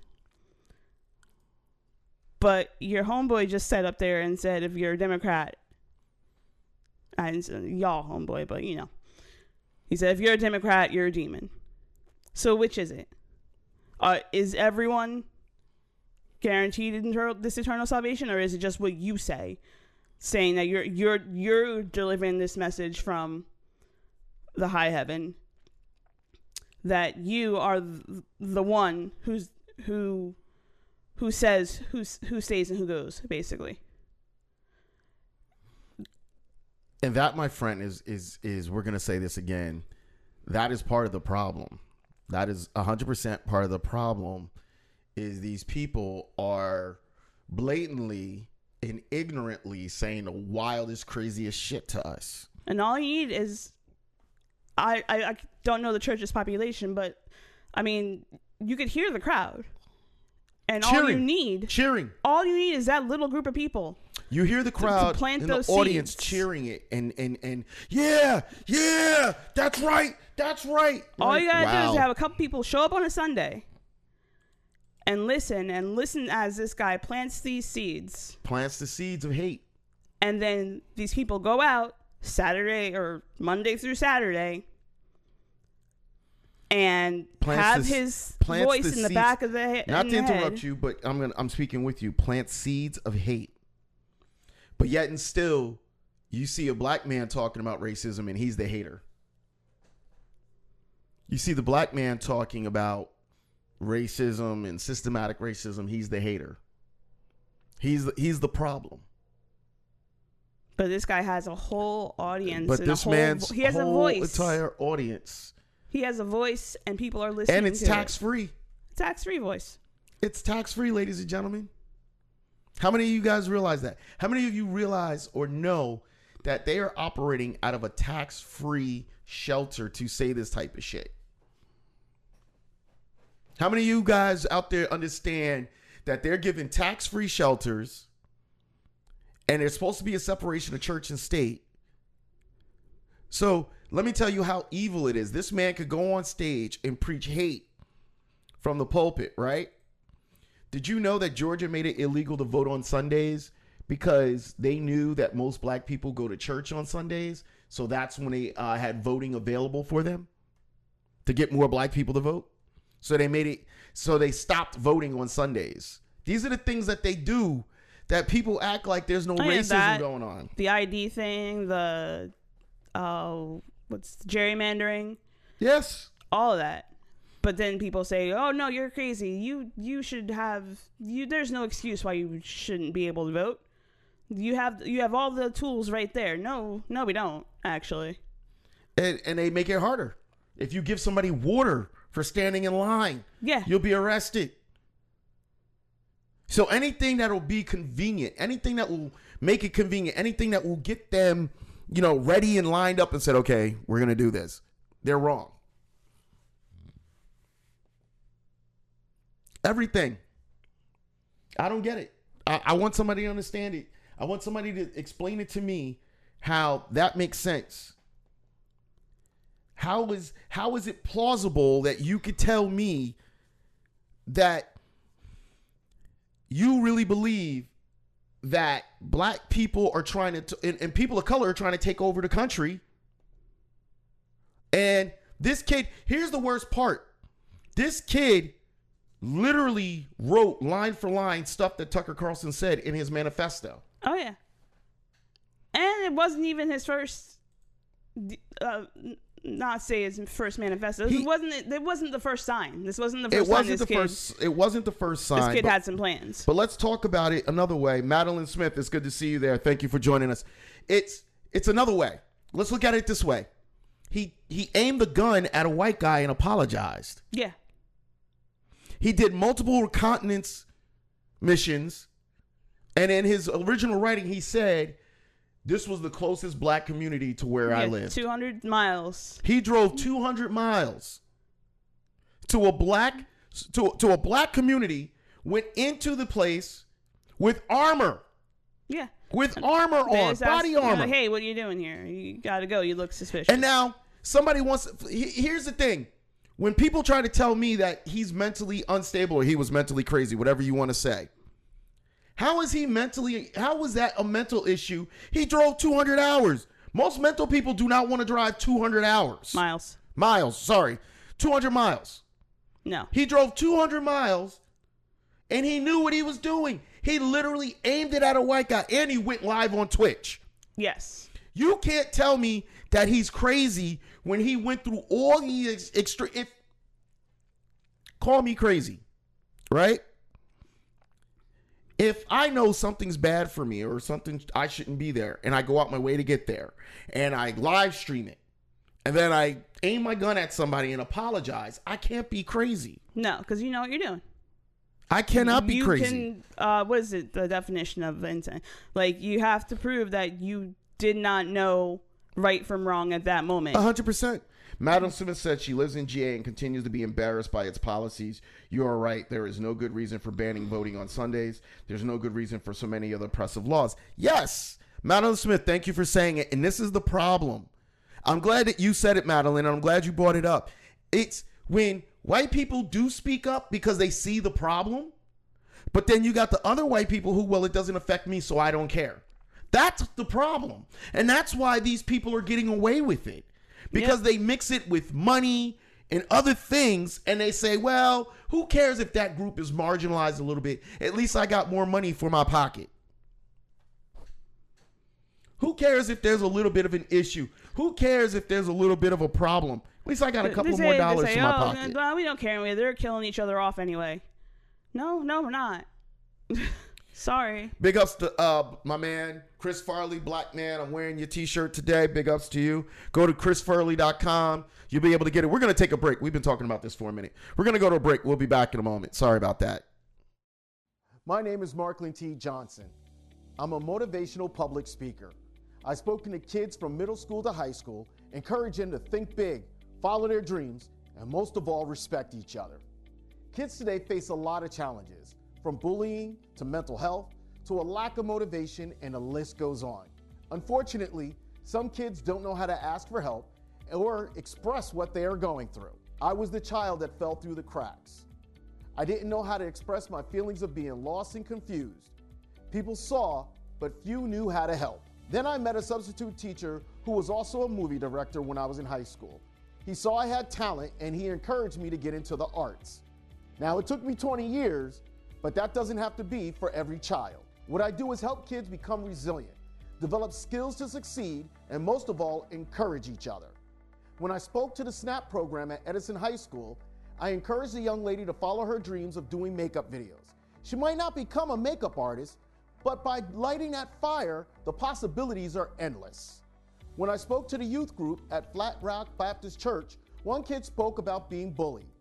But your homeboy just sat up there and said, if you're a Democrat, Say y'all homeboy, but you know, he said, if you're a Democrat, you're a demon. So which is it? Uh, is everyone guaranteed eternal, this eternal salvation, or is it just what you say, saying that you're you're you're delivering this message from the high heaven that you are th- the one who's who who says who's who stays and who goes, basically. And that, my friend, is is is we're gonna say this again. That is part of the problem. That is hundred percent part of the problem. Is these people are blatantly and ignorantly saying the wildest, craziest shit to us. And all you need is, I, I, I don't know the church's population, but I mean, you could hear the crowd. And all you need, cheering. all you need is that little group of people. You hear the to crowd plant and the audience seeds. cheering it, and and and yeah, yeah, that's right, that's right. All you gotta do is have a couple people show up on a Sunday and listen and listen as this guy plants these seeds. plants the seeds of hate. And then these people go out Saturday or Monday through Saturday and Plants have the his voice the in the seeds- back of the head. Not to interrupt you, but I'm gonna I'm speaking with you. Plant seeds of hate. But yet and still, you see a black man talking about racism and he's the hater. You see the black man talking about racism and systematic racism, he's the hater. He's the, he's the problem. But this guy has a whole audience. But and a this whole, man's he has a voice. entire audience, he has a voice, and people are listening. and it's tax free. tax free voice. It's tax free, ladies and gentlemen. How many of you guys realize that? How many of you realize or know that they are operating out of a tax free shelter to say this type of shit? How many of you guys out there understand that they're giving tax free shelters and there's supposed to be a separation of church and state? So let me tell you how evil it is. This man could go on stage and preach hate from the pulpit, right? Did you know that Georgia made it illegal to vote on Sundays because they knew that most black people go to church on Sundays? So that's when they uh, had voting available for them to get more black people to vote. So they made it, so they stopped voting on Sundays. These are the things that they do that people act like there's no Oh, yeah, racism that- going on. The ID thing, the uh, what's gerrymandering, Yes. all of that. But then people say, "Oh no, you're crazy. You you should have you. There's no excuse why you shouldn't be able to vote. You have you have all the tools right there. No, no, we don't actually. And, and they make it harder. If you give somebody water for standing in line, Yeah. you'll be arrested. So anything that will be convenient, anything that will make it convenient, anything that will get them, you know, ready and lined up and said, okay, we're going to do this, they're wrong. Everything. I don't get it. I, I want somebody to understand it. I want somebody to explain it to me how that makes sense. How is how is it plausible that you could tell me that you really believe that black people are trying to t- and, and people of color are trying to take over the country and this kid here's the worst part this kid literally wrote line for line stuff that tucker carlson said in his manifesto Oh yeah. And it wasn't even his first. Uh, not say his first manifesto. He- it wasn't. It wasn't the first sign. This wasn't the first it wasn't this the kid, first it wasn't the first sign This kid but- had some plans. But let's talk about it another way. Madeline Smith, it's good to see you there. Thank you for joining us. It's it's another way. Let's look at it this way. He he aimed the gun at a white guy and apologized. Yeah. He did multiple continents missions, and in his original writing, he said this was the closest black community to where I yeah, live. Two hundred miles. He drove 200 miles to a black to, to a black community, went into the place with armor. Yeah. with armor They on, body you know, armor. hey, what are you doing here? You gotta go. You look suspicious. And now somebody wants. Here's the thing: when people try to tell me that he's mentally unstable or he was mentally crazy, whatever you want to say, how is he mentally? How was that a mental issue? He drove 200 hours. Most mental people do not want to drive 200 hours. Miles. Miles. Sorry, 200 miles. No. He drove 200 miles, and he knew what he was doing. He literally aimed it at a white guy, and he went live on Twitch. Yes. You can't tell me that he's crazy when he went through all the ex- extra. If call me crazy, right? If I know something's bad for me or something I shouldn't be there, and I go out my way to get there, and I live stream it, and then I aim my gun at somebody and apologize, I can't be crazy. No, because you know what you're doing. I cannot be you crazy. Can, uh, what is it? The definition of intent? Like you have to prove that you did not know right from wrong at that moment. A hundred percent. Madam Smith said she lives in GA and continues to be embarrassed by its policies. You are right. There is no good reason for banning voting on Sundays. There's no good reason for so many other oppressive laws. Yes, Madam Smith, thank you for saying it. And this is the problem. I'm glad that you said it, Madeline, I'm glad you brought it up. It's when white people do speak up because they see the problem, but then you got the other white people who, well, it doesn't affect me, so I don't care. That's the problem. And that's why these people are getting away with it because they mix it with money and other things and they say, well, who cares if that group is marginalized a little bit? At least I got more money for my pocket. Who cares if there's a little bit of an issue? Who cares if there's a little bit of a problem? At least I got a couple say- more dollars say, in my "Oh, pocket. well, we don't care. They're killing each other off anyway. No, no, we're not. Sorry. Big ups to uh, my man, Chris Farley, black man. I'm wearing your t shirt today. Big ups to you. Go to chrisfarley.com. You'll be able to get it. We're going to take a break. We've been talking about this for a minute. We're going to go to a break. We'll be back in a moment. Sorry about that. My name is Markland T. Johnson. I'm a motivational public speaker. I've spoken to kids from middle school to high school, encouraging them to think big, follow their dreams, and most of all, respect each other. Kids today face a lot of challenges, from bullying to mental health to a lack of motivation, and the list goes on. Unfortunately, some kids don't know how to ask for help or express what they are going through. I was the child that fell through the cracks. I didn't know how to express my feelings of being lost and confused. People saw, but few knew how to help. Then I met a substitute teacher who was also a movie director when I was in high school. He saw I had talent and he encouraged me to get into the arts. Now, it took me 20 years, but that doesn't have to be for every child. What I do is help kids become resilient, develop skills to succeed, and most of all, encourage each other. When I spoke to the SNAP program at Edison High School, I encouraged the young lady to follow her dreams of doing makeup videos. She might not become a makeup artist, but by lighting that fire, the possibilities are endless. When I spoke to the youth group at Flat Rock Baptist Church, one kid spoke about being bullied.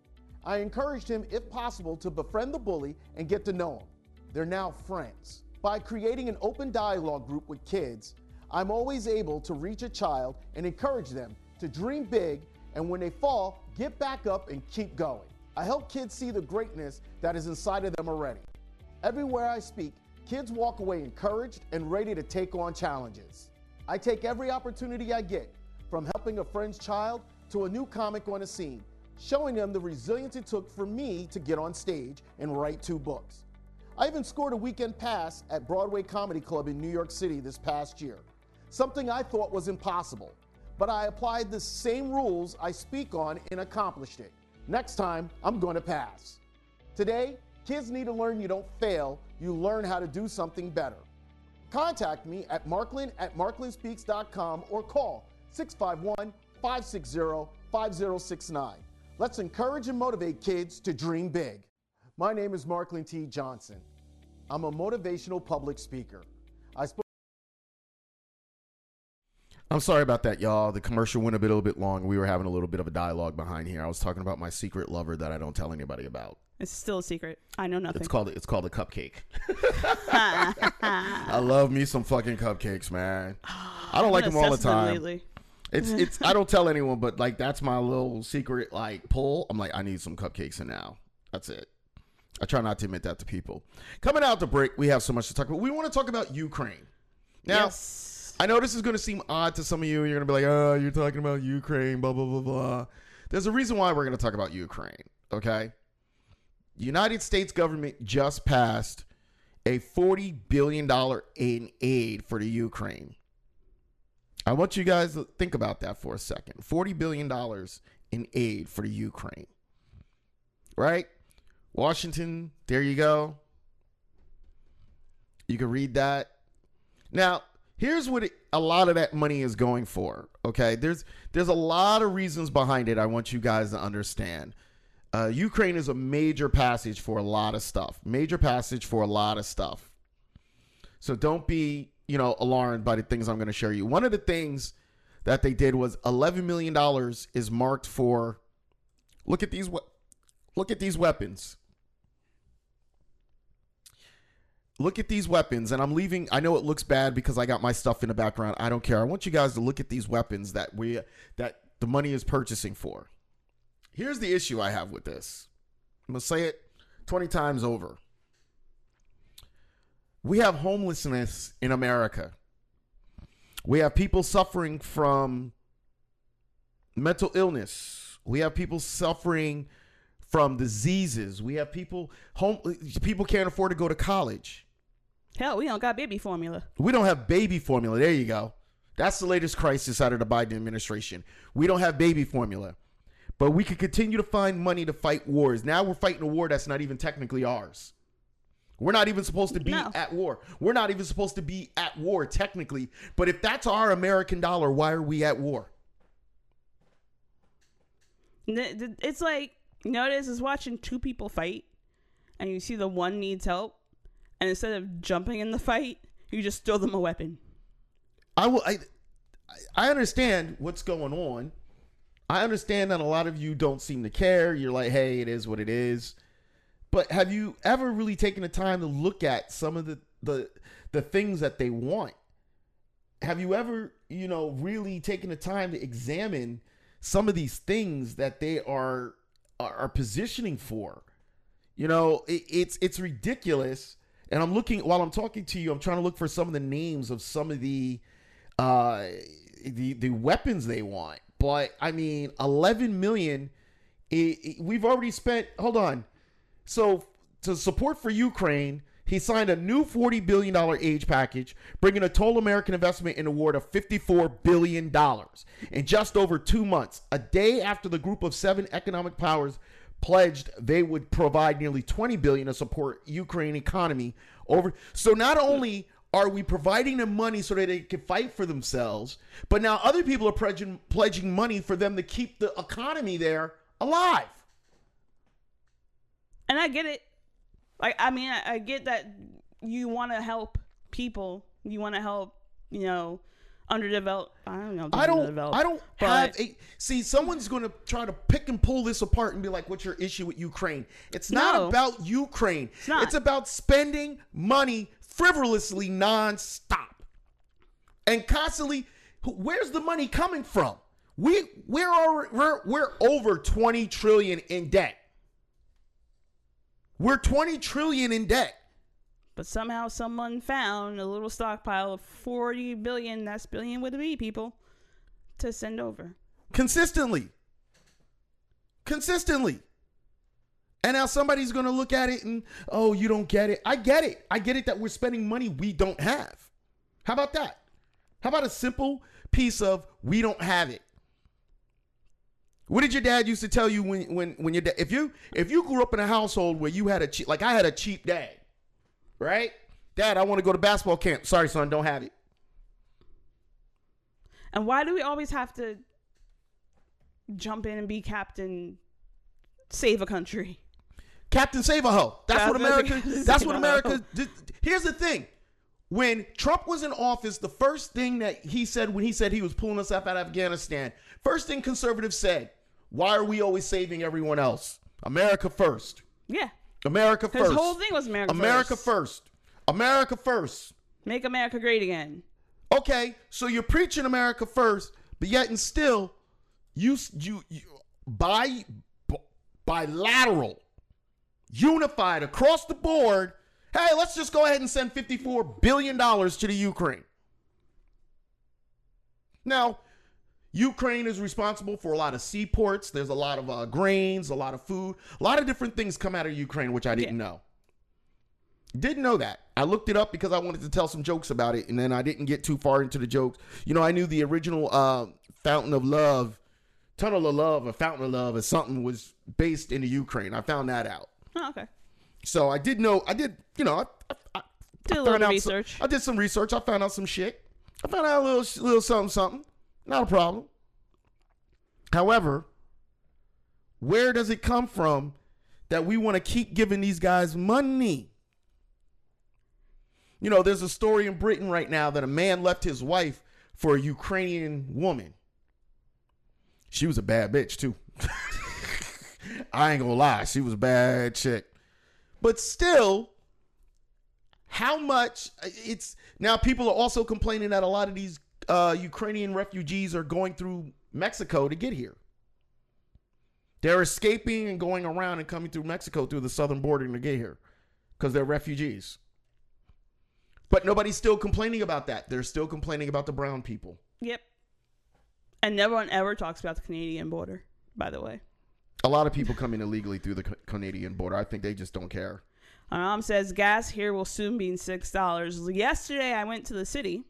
I encouraged him, if possible, to befriend the bully and get to know him. They're now friends. By creating an open dialogue group with kids, I'm always able to reach a child and encourage them to dream big and when they fall, get back up and keep going. I help kids see the greatness that is inside of them already. Everywhere I speak, kids walk away encouraged and ready to take on challenges. I take every opportunity I get, from helping a friend's child to a new comic on a scene, showing them the resilience it took for me to get on stage and write two books. I even scored a weekend pass at Broadway Comedy Club in New York City this past year, something I thought was impossible. But I applied the same rules I speak on and accomplished it. Next time, I'm going to pass. Today, kids need to learn you don't fail, you learn how to do something better. Contact me at marklin at marklinspeaks.com or call 651 560 5069. Let's encourage and motivate kids to dream big. My name is Markland T. Johnson. I'm a motivational public speaker. I spoke. I'm sorry about that, y'all. The commercial went a, bit, a little bit long. We were having a little bit of a dialogue behind here. I was talking about my secret lover that I don't tell anybody about. It's still a secret. I know nothing. It's called it's called a cupcake. I love me some fucking cupcakes, man. I don't like I've them all the obsessed with them time. lately. It's it's I don't tell anyone, but like that's my little secret like pull. I'm like I need some cupcakes and now. That's it. I try not to admit that to people. Coming out the break, we have so much to talk about. We want to talk about Ukraine. Now, Yes. I know this is going to seem odd to some of you. You're going to be like, oh, you're talking about Ukraine, blah, blah, blah, blah. There's a reason why we're going to talk about Ukraine, okay? United States government just passed a $40 billion in aid for the Ukraine. I want you guys to think about that for a second. $40 billion in aid for the Ukraine. Right? Washington, there you go. You can read that. Now, here's what it, a lot of that money is going for. Okay, there's there's a lot of reasons behind it. I want you guys to understand. Uh, Ukraine is a major passage for a lot of stuff. Major passage for a lot of stuff. So don't be you know alarmed by the things I'm going to show you. One of the things that they did was 11 million dollars is marked for. Look at these. we- Look at these weapons. look at these weapons and i'm leaving i know it looks bad because i got my stuff in the background i don't care i want you guys to look at these weapons that we that the money is purchasing for here's the issue i have with this i'm going to say it 20 times over we have homelessness in america we have people suffering from mental illness we have people suffering from diseases we have people home people can't afford to go to college Hell, we don't got baby formula. we don't have baby formula. There you go. That's the latest crisis out of the Biden administration. We don't have baby formula. But we can continue to find money to fight wars. Now we're fighting a war that's not even technically ours. We're not even supposed to be No. at war. We're not even supposed to be at war technically. But if that's our American dollar, why are we at war? It's like you know what it is is watching two people fight, and you see the one needs help, and instead of jumping in the fight, you just throw them a weapon. I will. I, I understand what's going on. I understand that a lot of you don't seem to care. You're like, hey, it is what it is. But have you ever really taken the time to look at some of the the the things that they want? Have you ever, you know, really taken the time to examine some of these things that they are are, positioning for? You know, it, it's it's ridiculous. And I'm looking while I'm talking to you. I'm trying to look for some of the names of some of the uh the the weapons they want. But I mean, 11 million. It, it- we've already spent. Hold on. So to support for Ukraine, he signed a new 40 billion dollar age package, bringing a total American investment in war to 54 billion dollars in just over two months. A day after the group of seven economic powers pledged they would provide nearly 20 billion to support Ukraine economy over. So not only are we providing them money so that they can fight for themselves, but now other people are pledging pledging money for them to keep the economy there alive. And I get it. Like I mean, I, I get that you want to help people. You want to help, you know, underdeveloped. I don't know. I don't. I don't but- have a. See, someone's going to try to pick and pull this apart and be like, "What's your issue with Ukraine?" It's not No. about Ukraine. It's, not. about spending money frivolously nonstop and constantly. Where's the money coming from? We we're we're we're over twenty trillion in debt. We're twenty trillion in debt. But somehow someone found a little stockpile of 40 billion, that's billion with a B, people, to send over. consistently. Consistently. And now somebody's going to look at it and, oh, you don't get it. I get it. I get it that we're spending money we don't have. How about that? How about a simple piece of we don't have it? What did your dad used to tell you when when when your dad if you if you grew up in a household where you had a cheap like I had a cheap dad, right? Dad, I want to go to basketball camp. Sorry, son, don't have it. And why do we always have to jump in and be captain, save a country? Captain Save a Ho. That's what America. That's what. America. did. Here's the thing: when Trump was in office, the first thing that he said when he said he was pulling us up out of Afghanistan, first thing conservatives said, "Why are we always saving everyone else? America first. Yeah. America His first. whole thing was America first. America first. America first. Make America great again. Okay, so you're preaching America first, but yet and still, you you, you bi, bilateral, unified across the board. Hey, let's just go ahead and send 54 billion dollars to the Ukraine. Now, Ukraine is responsible for a lot of seaports. There's a lot of uh, grains, a lot of food, a lot of different things come out of Ukraine, which I didn't know. Didn't know that. I looked it up because I wanted to tell some jokes about it, and then I didn't get too far into the jokes. You know, I knew the original uh, Fountain of Love, Tunnel of Love, or Fountain of Love, or something was based in the Ukraine. I found that out. Oh, okay. So I did know. I did. You know, I, I, I Did a little research. Some, I did some research. I found out some shit. I found out a little, little something, something. Not a problem. However, where does it come from that we want to keep giving these guys money? You know, there's a story in Britain right now that a man left his wife for a Ukrainian woman. She was a bad bitch too. I ain't gonna lie, she was a bad chick. But still, how much uh, it's now people are also complaining that a lot of these uh, Ukrainian refugees are going through Mexico to get here. They're escaping and going around and coming through Mexico through the southern border to get here because they're refugees. But nobody's still complaining about that. They're still complaining about the brown people. Yep. And no one ever talks about the Canadian border, by the way. A lot of people come in illegally through the Canadian border. I think they just don't care. My mom says gas here will soon be six dollars. Yesterday I went to the city.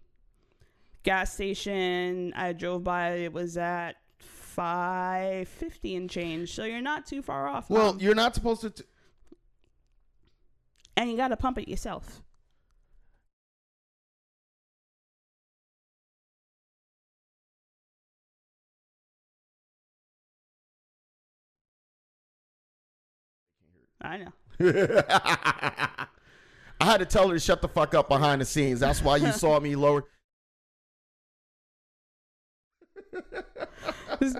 Gas station I drove by it was at five fifty and change. So you're not too far off. Well, Mom. you're not supposed to. T- and you gotta pump it yourself. I know. I had to tell her to shut the fuck up behind the scenes. That's why you saw me lower.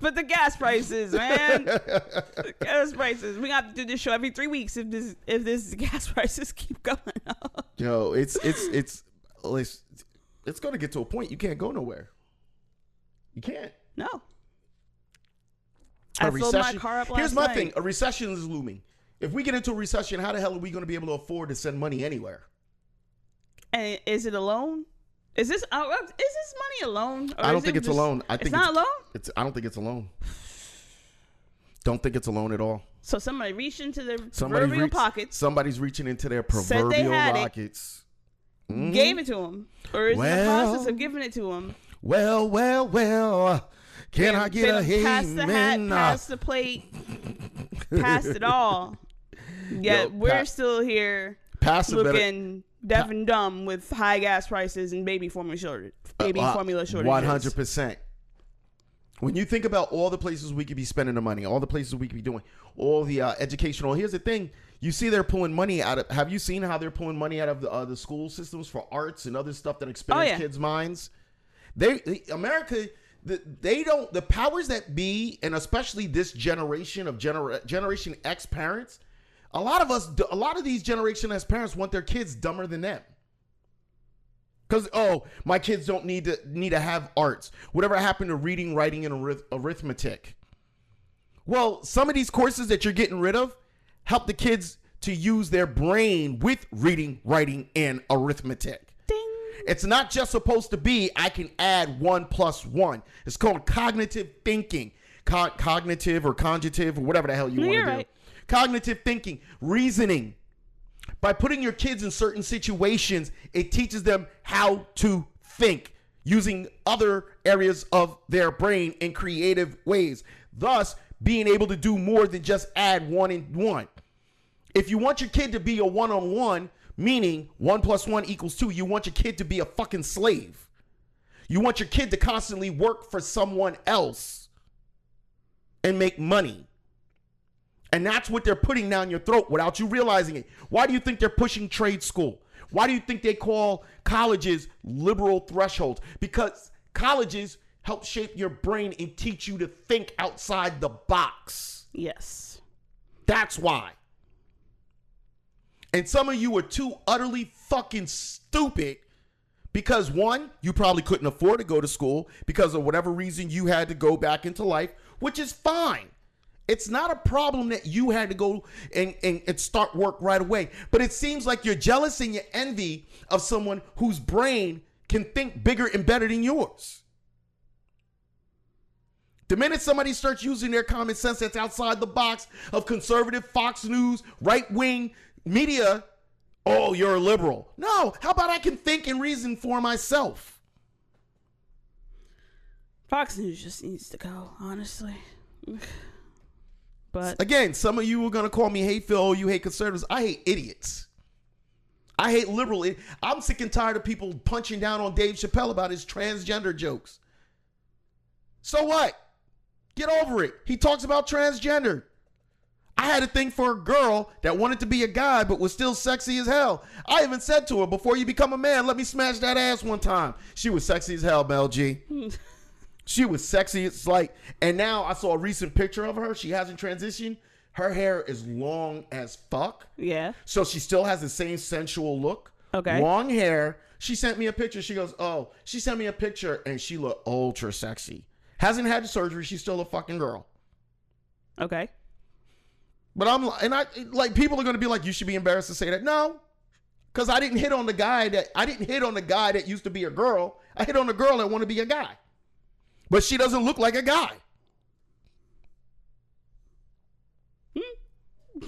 But the gas prices, man. The gas prices. We got to do this show every three weeks if this if this gas prices keep going up. Yo, it's it's it's it's, it's going to get to a point you can't go nowhere. You can't. No. A I filled my car up last Here's my night. thing: a recession is looming. If we get into a recession, how the hell are we going to be able to afford to send money anywhere? And is it a loan? Is this uh, is this money a loan? Or I don't think it it's just- a loan. I think it's not a loan. It's I don't think it's a loan. Don't think it's a loan at all. So somebody reached into their Somebody proverbial reach- pockets, Somebody's reaching into their Said they proverbial it. rockets. Mhm. gave it to him, or is in the process of giving it to him. Well, well, well. Can I get a Been Pass the hat, pass the plate, pass it all. Yeah, we're pa- still here Pass looking deaf and dumb with high gas prices and baby formula shortage, baby formula shortages. Uh, One hundred percent. When you think about all the places we could be spending the money, all the places we could be doing, all the uh, educational. Here's the thing: you see, they're pulling money out of. Have you seen how they're pulling money out of the, uh, the school systems for arts and other stuff that expands Oh, yeah. kids' minds? They, they- America, the, they don't. The powers that be, and especially this generation of genera- Generation X parents, a lot of us, a lot of these Generation X parents want their kids dumber than them. Because oh, my kids don't need to need to have arts. Whatever happened to reading, writing, and arith- arithmetic? Well, some of these courses that you're getting rid of help the kids to use their brain with reading, writing, and arithmetic. It's not just supposed to be I can add one plus one. It's called cognitive thinking, Co- cognitive or conjugative or whatever the hell you want to do. right. Cognitive thinking, reasoning. By putting your kids in certain situations, it teaches them how to think using other areas of their brain in creative ways, thus being able to do more than just add one and one. If you want your kid to be a one on one, meaning one plus one equals two, you want your kid to be a fucking slave. You want your kid to constantly work for someone else and make money. And that's what they're putting down your throat without you realizing it. Why do you think they're pushing trade school? Why do you think they call colleges liberal thresholds? Because colleges help shape your brain and teach you to think outside the box. Yes. That's why. And some of you are too utterly fucking stupid because one, you probably couldn't afford to go to school because of whatever reason you had to go back into life, which is fine. It's not a problem that you had to go and, and, and start work right away. But it seems like you're jealous and you envy of someone whose brain can think bigger and better than yours. The minute somebody starts using their common sense that's outside the box of conservative Fox News, right wing media, oh, you're a liberal. No, how about I can think and reason for myself? Fox News just needs to go, honestly. But Again, some of you are going to call me hateful. Oh, you hate conservatives. I hate idiots. I hate liberal. I'm sick and tired of people punching down on Dave Chappelle about his transgender jokes. So what? Get over it. He talks about transgender. I had a thing for a girl that wanted to be a guy but was still sexy as hell. I even said to her, before you become a man, let me smash that ass one time. She was sexy as hell, Mel G. she was sexy. It's like, and now I saw a recent picture of her. She hasn't transitioned. Her hair is long as fuck. yeah. So she still has the same sensual look. Okay. Long hair. She sent me a picture. She goes, Oh, she sent me a picture and she looked ultra sexy. Hasn't had surgery. She's still a fucking girl. Okay. But I'm and I like people are gonna be like, you should be embarrassed to say that. No. Cause I didn't hit on the guy that I didn't hit on the guy that used to be a girl. I hit on the girl that want to be a guy. But she doesn't look like a guy. Hmm?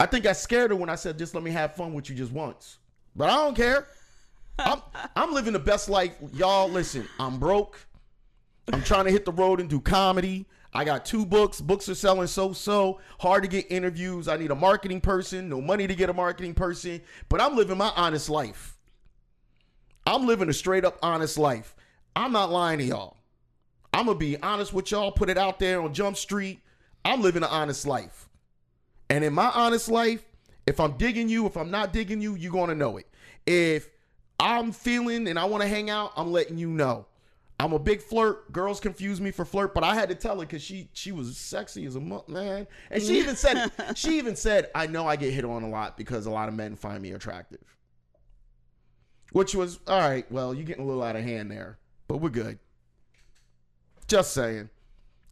I think I scared her when I said, just let me have fun with you just once. But I don't care. I'm, I'm living the best life. Y'all, listen, I'm broke. I'm trying to hit the road and do comedy. I got two books. Books are selling so so. Hard to get interviews. I need a marketing person. No money to get a marketing person. But I'm living my honest life. I'm living a straight up honest life. I'm not lying to y'all. I'm to be honest with y'all. Put it out there on Jump Street. I'm living an honest life. And in my honest life, if I'm digging you, if I'm not digging you, you're going to know it. If I'm feeling and I want to hang out, I'm letting you know. I'm a big flirt. Girls confuse me for flirt, but I had to tell her because she she was sexy as a man, and she even said it. She even said, "I know I get hit on a lot because a lot of men find me attractive." Which was all right. Well, you're getting a little out of hand there, but we're good. Just saying.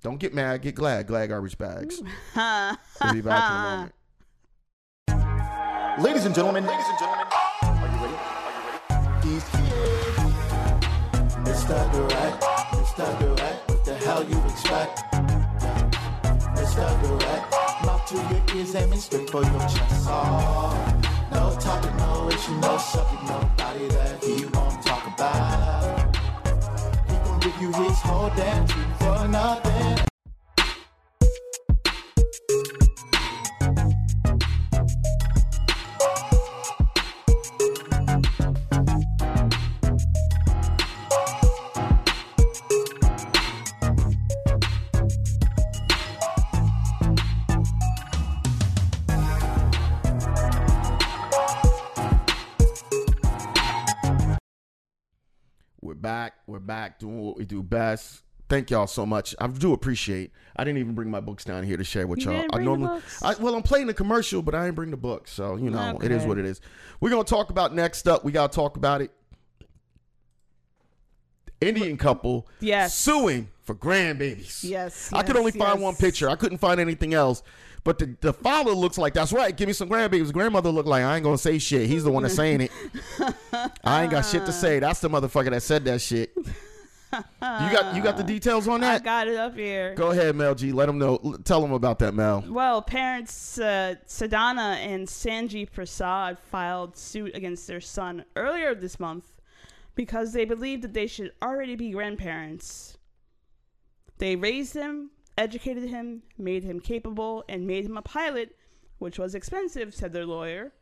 Don't get mad. Get glad. Glad garbage bags. We'll be back in a moment. Ladies and gentlemen, ladies and gentlemen, are you ready? Are you ready? These kids, it's it's the direct. What the hell you expect? It's direct. Mouth to your ears, aiming straight for your chest. Oh, no talking, no issue, no sucking, nobody that he won't talk about. You whole damn team for nothing. Back. Doing what we do best. Thank y'all so much. I do appreciate. I didn't even bring my books down here to share with You y'all. didn't I normally? I, well, I'm playing the commercial, but I didn't bring the book, so you know it is what it is. We're gonna talk about next up. We gotta talk about it. Indian couple, Yes. suing for grandbabies. Yes, I could yes, only find one picture. I couldn't find anything else. But the, the father looks like that's right. Give me some grandbabies. Grandmother looked like I ain't gonna say shit. He's the one that's saying it. I ain't got shit to say. That's the motherfucker that said that shit. You got you got the details on that. I got it up here. Go ahead, Mel G. Let them know. Tell them about that, Mel. Well, parents uh, Sadhana and Sanjeev Prasad filed suit against their son earlier this month because they believed that they should already be grandparents. They raised him, educated him, made him capable, and made him a pilot, which was expensive, said their lawyer.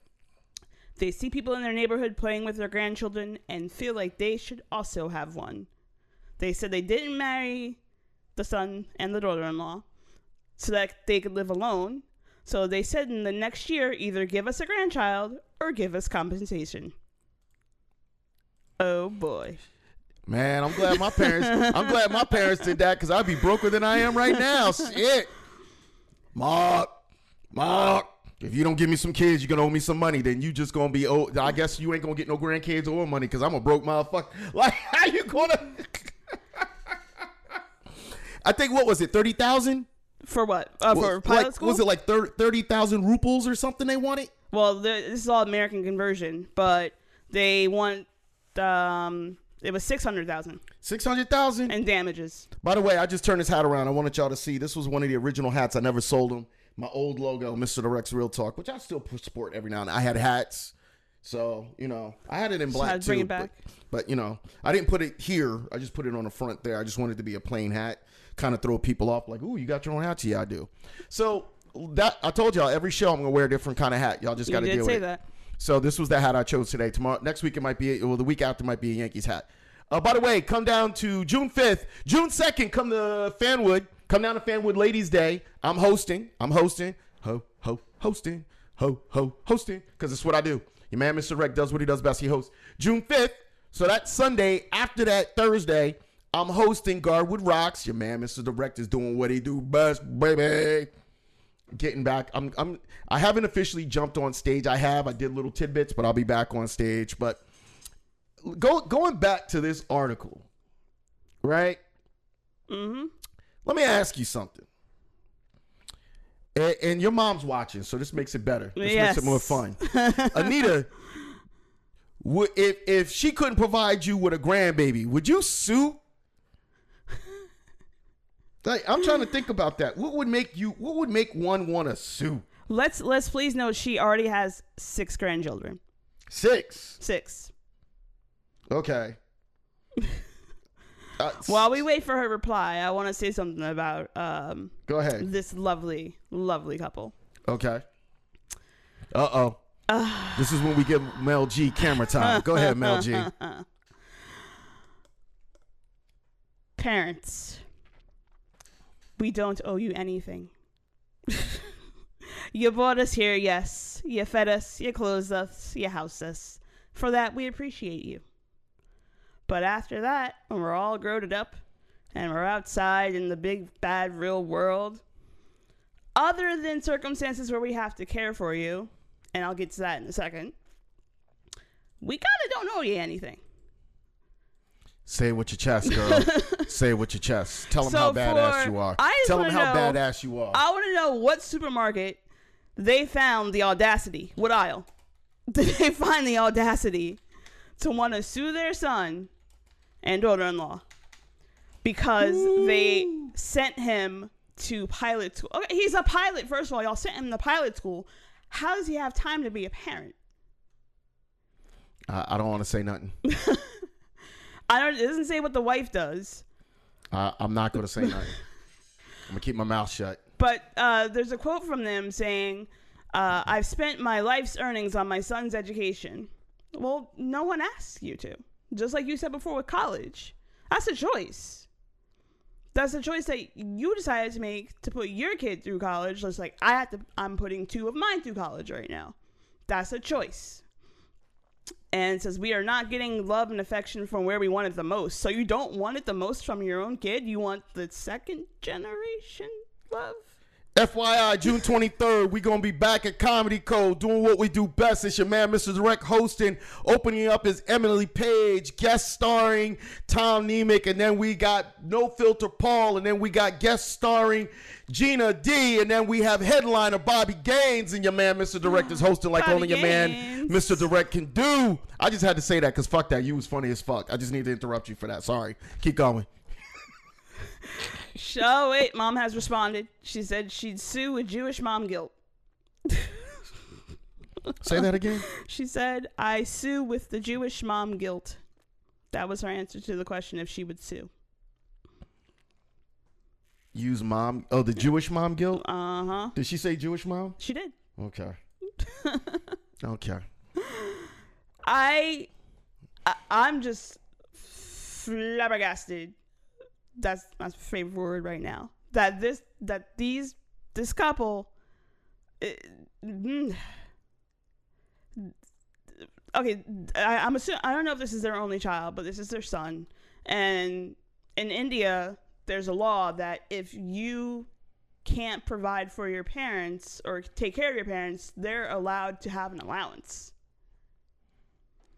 They see people in their neighborhood playing with their grandchildren and feel like they should also have one. They said they didn't marry the son and the daughter in law so that they could live alone. So they said in the next year, either give us a grandchild or give us compensation. Oh boy. Man, I'm glad my parents. I'm glad my parents did that because I'd be broker than I am right now. Shit, Mark, Mark. If you don't give me some kids, you're gonna owe me some money. Then you just gonna be. Oh, I guess you ain't gonna get no grandkids or money because I'm a broke motherfucker. Like, how you gonna? I think what was it, thirty thousand? For what? Uh, for pilot like, school? Was it like thirty thousand ruples or something they wanted? Well, this is all American conversion, but they want um it was six hundred thousand. Six hundred thousand and damages. By the way, I just turned this hat around. I wanted y'all to see. This was one of the original hats. I never sold them. My old logo, Mr. Rex Real Talk, which I still sport every now and then. I had hats, so you know I had it in So black I'd too. bring it back. But, but you know, I didn't put it here. I just put it on the front there. I just wanted it to be a plain hat, kind of throw people off. Like, ooh, you got your own hat? Yeah, I do. So that I told y'all every show I'm gonna wear a different kind of hat. Y'all just got to deal with it. that. So this was the hat I chose today. Tomorrow, next week it might be, well, the week after might be a Yankees hat. Uh, by the way, come down to June 5th, June 2nd. Come to Fanwood. Come down to Fanwood Ladies Day. I'm hosting. I'm hosting. Ho ho hosting. Ho ho hosting. Because it's what I do. Your man, Mr. Rec, does what he does best. He hosts June 5th. So that Sunday. After that, Thursday, I'm hosting Garwood Rocks. Your man, Mr. Direct, is doing what he do best, baby getting back. I'm I'm I haven't officially jumped on stage. I have. I did little tidbits, but I'll be back on stage. But go going back to this article, right? Mm-hmm. Let me ask you something. And, and your mom's watching, so this makes it better. This Yes. makes it more fun. Anita, would, if if she couldn't provide you with a grandbaby, would you sue? Like, I'm trying to think about that. What would make you? What would make one want to sue? Let's let's please note she already has six grandchildren. Six. Six. Okay. Uh, While we wait for her reply, I want to say something about um Go ahead. this lovely, lovely couple. Okay. Uh oh. this is when we give Mel G camera time. Go ahead, Mel G. Parents, we don't owe you anything. you brought us here, yes. You fed us, you clothed us, you housed us. For that, we appreciate you. But after that, when we're all grown up and we're outside in the big, bad, real world, other than circumstances where we have to care for you, and I'll get to that in a second, we kind of don't owe you anything. Say it with your chest, girl. Say it with your chest. Tell them So how badass for- you are. Tell them how know- badass you are. I want to know what supermarket they found the audacity. What aisle did they find the audacity to want to sue their son and daughter-in-law because they sent him to pilot school? Okay, he's a pilot. First of all, y'all sent him to pilot school. How does he have time to be a parent? I, I don't want to say nothing. I don't. It doesn't say what the wife does. I, I'm not going to say nothing. I'm going to keep my mouth shut. But uh, there's a quote from them saying, uh, I've spent my life's earnings on my son's education. Well, no one asks you to. Just like you said before with college. That's a choice. That's a choice that you decided to make to put your kid through college. Just like I have to, I'm putting two of mine through college right now. That's a choice. And says we are not getting love and affection from where we want it the most. So you don't want it the most from your own kid. You want the second generation love. FYI, June 23rd, we going to be back at Comedy Code doing what we do best. It's your man, Mr. Direct, hosting, opening up his Emily Page, guest starring Tom Nemec, and then we got No Filter Paul, and then we got guest starring Gina D, and then we have headliner Bobby Gaines, and your man, Mr. Direct, is hosting like Bobby only your man, Mr. Direct, can do. I just had to say that because fuck that. You was funny as fuck. I just need to interrupt you for that. Sorry. Keep going. Oh wait, mom has responded. She said she'd sue with Jewish mom guilt. Say that again. She said, "I sue with the Jewish mom guilt." That was her answer to the question if she would sue. Use mom. Oh, the Jewish mom guilt? Uh huh. Did she say Jewish mom? She did. Okay. okay. I, I I'm just flabbergasted. That's my favorite word right now. That this that these this couple. it- mm. okay, I, I'm assuming I don't know if this is their only child, but this is their son. And in India, there's a law that if you can't provide for your parents or take care of your parents, they're allowed to have an allowance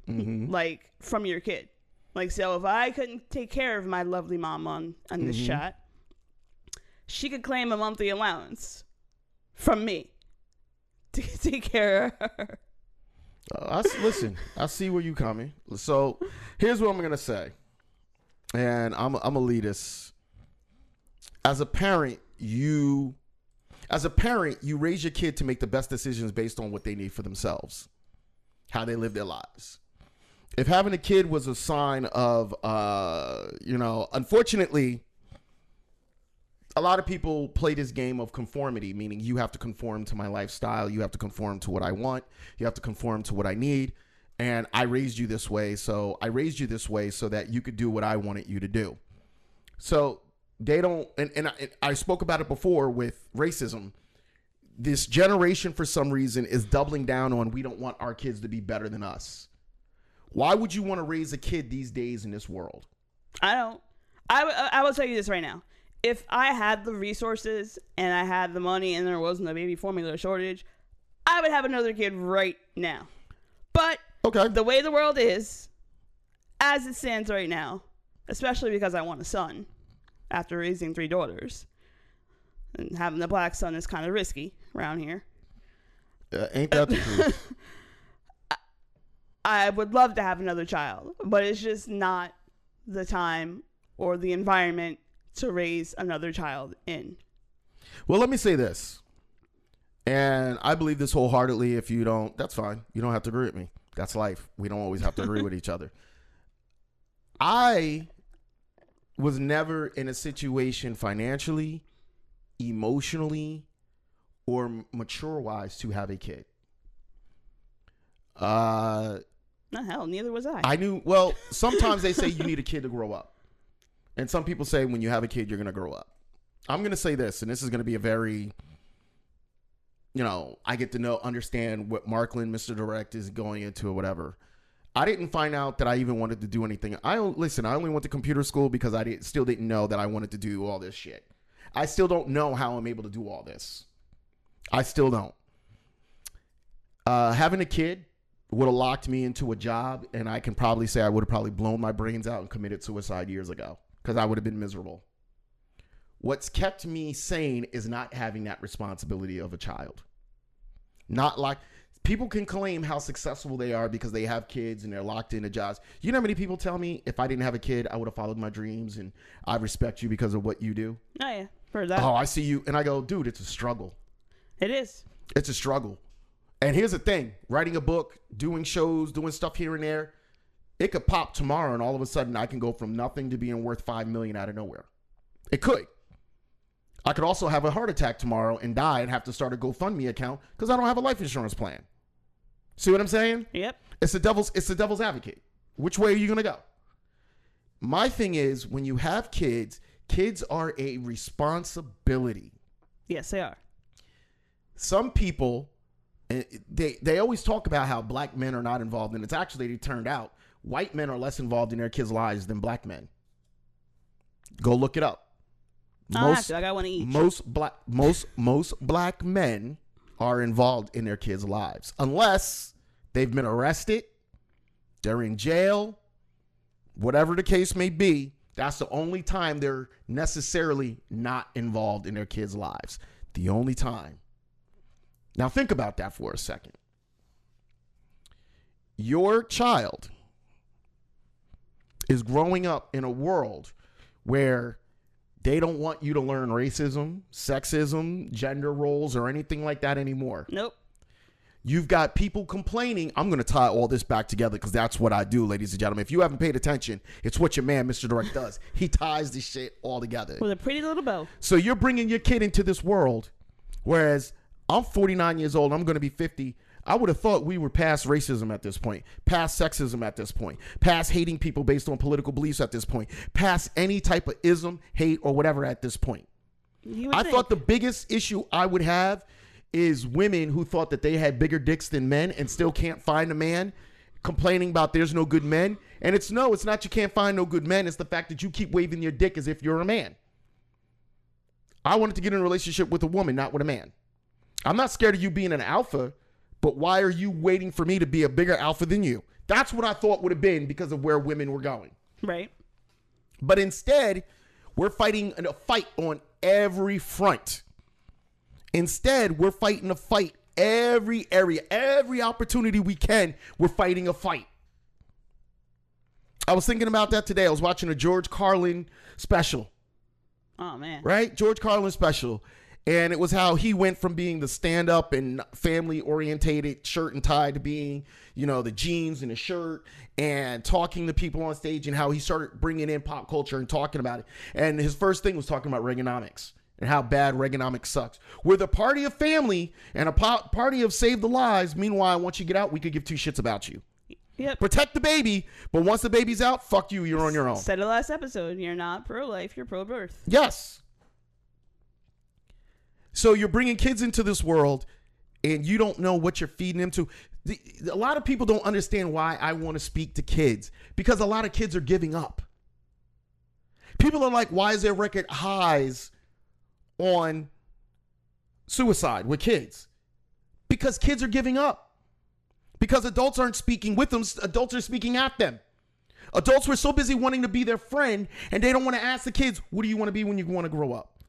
Mm-hmm. like from your kid. Like so if I couldn't take care of my lovely mom on on this Mhm. shot, she could claim a monthly allowance from me to take care of her. Uh, I listen. I see where you're coming. So here's what I'm gonna say. and I'm I'm elitist. As a parent, you as a parent, you raise your kid to make the best decisions based on what they need for themselves, how they live their lives. If having a kid was a sign of, uh, you know, unfortunately, a lot of people play this game of conformity, meaning you have to conform to my lifestyle, you have to conform to what I want, you have to conform to what I need, and I raised you this way, so I raised you this way so that you could do what I wanted you to do. So they don't, and, and I, I spoke about it before with racism. This generation, for some reason, is doubling down on we don't want our kids to be better than us. Why would you want to raise a kid these days in this world? I don't. I, w- I will tell you this right now. If I had the resources and I had the money and there wasn't a baby formula shortage, I would have another kid right now. But okay. the way the world is, as it stands right now, especially because I want a son after raising three daughters, and having a black son is kind of risky around here. Uh, ain't that the truth? I would love to have another child, but it's just not the time or the environment to raise another child in. Well, let me say this. And I believe this wholeheartedly. If you don't, that's fine. You don't have to agree with me. That's life. We don't always have to agree with each other. I was never in a situation financially, emotionally, or mature wise to have a kid. Uh, no hell, neither was I. I knew. Well, sometimes they say you need a kid to grow up, and some people say when you have a kid you're gonna grow up. I'm gonna say this, and this is gonna be a very, you know, I get to know, understand what Marklin, Mr. Direct, is going into or whatever. I didn't find out that I even wanted to do anything. I listen. I only went to computer school because I did, still didn't know that I wanted to do all this shit. I still don't know how I'm able to do all this. I still don't. Uh, having a kid would have locked me into a job, and I can probably say I would have probably blown my brains out and committed suicide years ago because I would have been miserable. What's kept me sane is not having that responsibility of a child. Not like people can claim how successful they are because they have kids and they're locked into jobs. You know how many people tell me if I didn't have a kid, I would have followed my dreams and I respect you because of what you do? Oh yeah, for that. Oh, I see you. And I go, dude, it's a struggle. It is. It's a struggle. And here's the thing writing a book, doing shows, doing stuff here and there, it could pop tomorrow and all of a sudden I can go from nothing to being worth five million out of nowhere. It could. I could also have a heart attack tomorrow and die and have to start a GoFundMe account because I don't have a life insurance plan. See what I'm saying? Yep. It's the devil's it's the devil's advocate. Which way are you gonna go? My thing is when you have kids, kids are a responsibility. Yes, they are. Some people they they always talk about how black men are not involved, and it's actually it turned out white men are less involved in their kids' lives than black men. Go look it up. To. I got one each. Most black most most black men are involved in their kids' lives unless they've been arrested, they're in jail, whatever the case may be. That's the only time they're necessarily not involved in their kids' lives. The only time. Now, think about that for a second. Your child is growing up in a world where they don't want you to learn racism, sexism, gender roles, or anything like that anymore. Nope. You've got people complaining. I'm going to tie all this back together because that's what I do, ladies and gentlemen. If you haven't paid attention, it's what your man, Mr. Direct, does. He ties this shit all together. With a pretty little bow. So you're bringing your kid into this world, whereas I'm 49 years old. I'm going to be 50. I would have thought we were past racism at this point, past sexism at this point, past hating people based on political beliefs at this point, past any type of ism, hate, or whatever at this point. I thought the biggest issue I would have is women who thought that they had bigger dicks than men and still can't find a man complaining about there's no good men. And it's no, it's not you can't find no good men. It's the fact that you keep waving your dick as if you're a man. I wanted to get in a relationship with a woman, not with a man. I'm not scared of you being an alpha, but why are you waiting for me to be a bigger alpha than you? That's what I thought would have been because of where women were going. Right. But instead, we're fighting a fight on every front. Instead, we're fighting a fight every area, every opportunity we can, we're fighting a fight. I was thinking about that today. I was watching a George Carlin special, Oh man. right? George Carlin special. And it was how he went from being the stand up and family orientated shirt and tie to being, you know, the jeans and the shirt and talking to people on stage and how he started bringing in pop culture and talking about it. And his first thing was talking about Reaganomics and how bad Reaganomics sucks. We're the party of family and a party of save the lives. Meanwhile, once you get out, we could give two shits about you. Yep. Protect the baby, but once the baby's out, fuck you, you're on your own. Said it last episode. You're not pro life. You're pro birth. Yes. So you're bringing kids into this world and you don't know what you're feeding them to. The, a lot of people don't understand why I want to speak to kids because a lot of kids are giving up. People are like, why is there record highs on suicide with kids? Because kids are giving up. Because adults aren't speaking with them, adults are speaking at them. Adults were so busy wanting to be their friend and they don't want to ask the kids, what do you want to be when you want to grow up?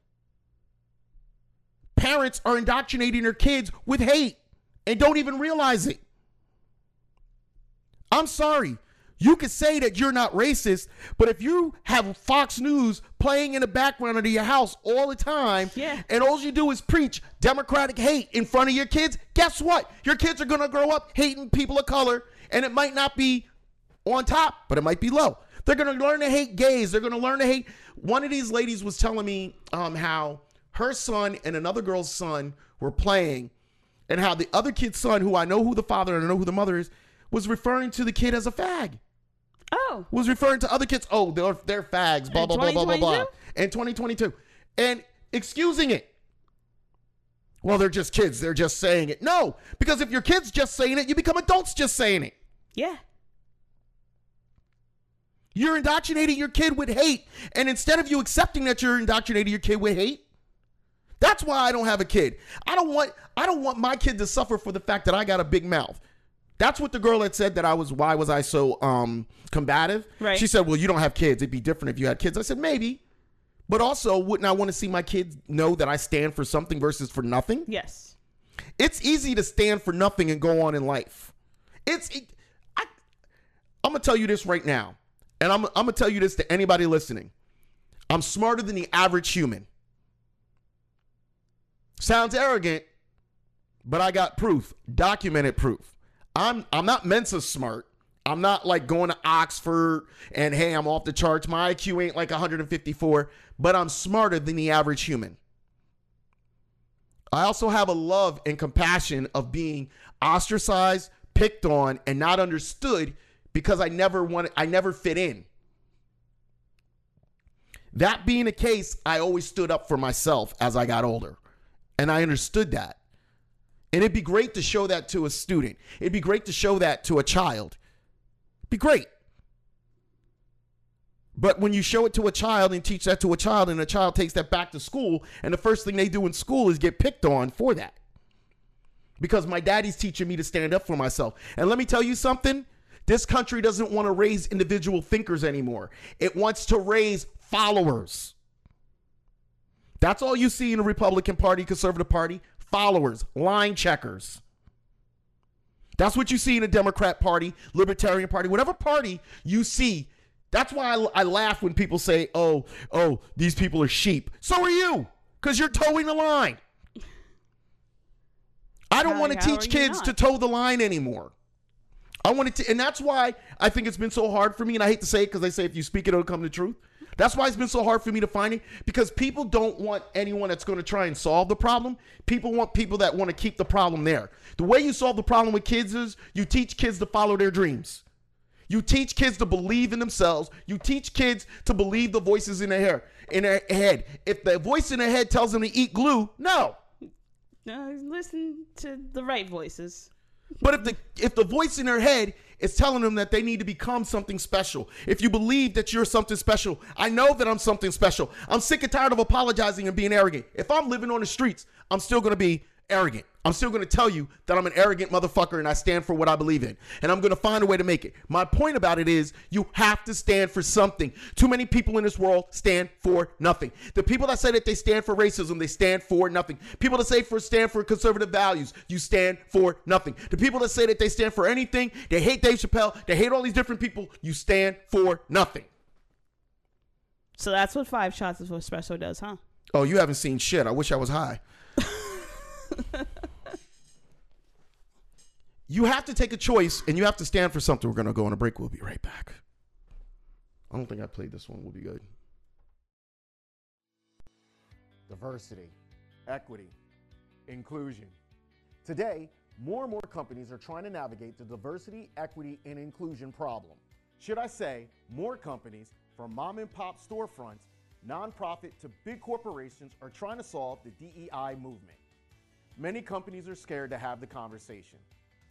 Parents are indoctrinating their kids with hate and don't even realize it. I'm sorry. You could say that you're not racist, but if you have Fox News playing in the background of your house all the time, Yeah. and all you do is preach democratic hate in front of your kids, guess what? Your kids are gonna grow up hating people of color, and it might not be on top, but it might be low. They're gonna learn to hate gays. They're gonna learn to hate. One of these ladies was telling me um, how her son and another girl's son were playing, and how the other kid's son, who I know who the father and I know who the mother is, was referring to the kid as a fag. Oh. Was referring to other kids. Oh, they're they're fags. Blah blah blah blah blah blah. 2022? In 2022, and excusing it. Well, they're just kids. They're just saying it. No, because if your kids just saying it, you become adults just saying it. Yeah. You're indoctrinating your kid with hate. And instead of you accepting that you're indoctrinating your kid with hate, that's why I don't have a kid. I don't want I don't want my kid to suffer for the fact that I got a big mouth. That's what the girl had said that I was why was I so um combative? Right. She said, "Well, you don't have kids. It'd be different if you had kids." I said, "Maybe." But also, wouldn't I want to see my kids know that I stand for something versus for nothing? Yes. It's easy to stand for nothing and go on in life. It's it, I, I'm gonna tell you this right now, and I'm I'm gonna tell you this to anybody listening. I'm smarter than the average human. Sounds arrogant, but I got proof, documented proof. I'm I'm not Mensa smart. I'm not like going to Oxford and hey, I'm off the charts. My IQ ain't like 154, but I'm smarter than the average human. I also have a love and compassion of being ostracized, picked on, and not understood because I never wanted I never fit in. That being the case, I always stood up for myself as I got older. And I understood that. And it'd be great to show that to a student. It'd be great to show that to a child. Be great. But when you show it to a child and teach that to a child, and a child takes that back to school, and the first thing they do in school is get picked on for that. Because my daddy's teaching me to stand up for myself. And let me tell you something this country doesn't want to raise individual thinkers anymore, it wants to raise followers. That's all you see in the Republican Party, Conservative Party followers, line checkers. That's what you see in the Democrat Party, Libertarian Party, whatever party you see. That's why I, I laugh when people say, "Oh, oh, these people are sheep." So are you, because you're toeing the line. I don't want to teach kids not? to toe the line anymore. I wanted to, and that's why I think it's been so hard for me. And I hate to say it because they say if you speak it, it'll come to truth. That's why it's been so hard for me to find it because people don't want anyone that's going to try and solve the problem. People want people that want to keep the problem there. The way you solve the problem with kids is you teach kids to follow their dreams. You teach kids to believe in themselves. You teach kids to believe the voices in their hair, in their head. If the voice in their head tells them to eat glue, no. No, listen to the right voices. But if the if the voice in their head is telling them that they need to become something special, if you believe that you're something special, I know that I'm something special. I'm sick and tired of apologizing and being arrogant. If I'm living on the streets, I'm still going to be arrogant. I'm still going to tell you that I'm an arrogant motherfucker and I stand for what I believe in. And I'm going to find a way to make it. My point about it is you have to stand for something. Too many people in this world stand for nothing. The people that say that they stand for racism, they stand for nothing. People that say for stand for conservative values, you stand for nothing. The people that say that they stand for anything, they hate Dave Chappelle, they hate all these different people, you stand for nothing. So that's what five shots of espresso does, huh? Oh, you haven't seen shit. I wish I was high. you have to take a choice and you have to stand for something. We're going to go on a break. We'll be right back. I don't think I played this one. We'll be good. diversity, equity, inclusion. Today, more and more companies are trying to navigate the diversity, equity, and inclusion problem. Should I say, more companies, from mom and pop storefronts, nonprofit to big corporations, are trying to solve the DEI movement. Many companies are scared to have the conversation.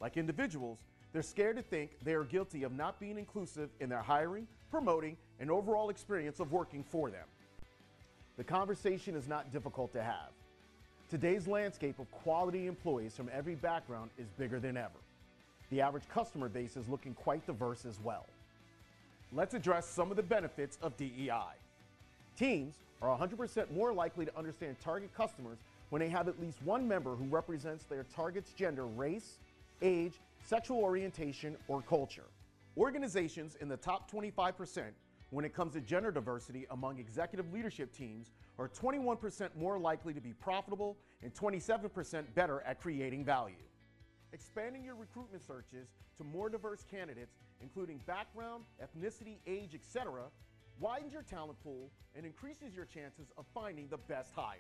Like individuals, they're scared to think they are guilty of not being inclusive in their hiring, promoting, and overall experience of working for them. The conversation is not difficult to have. Today's landscape of quality employees from every background is bigger than ever. The average customer base is looking quite diverse as well. Let's address some of the benefits of DEI. Teams are 100% more likely to understand target customers when they have at least one member who represents their target's gender, race, age, sexual orientation, or culture. Organizations in the top 25% when it comes to gender diversity among executive leadership teams are 21% more likely to be profitable and 27% better at creating value. Expanding your recruitment searches to more diverse candidates, including background, ethnicity, age, etc., widens your talent pool and increases your chances of finding the best hire.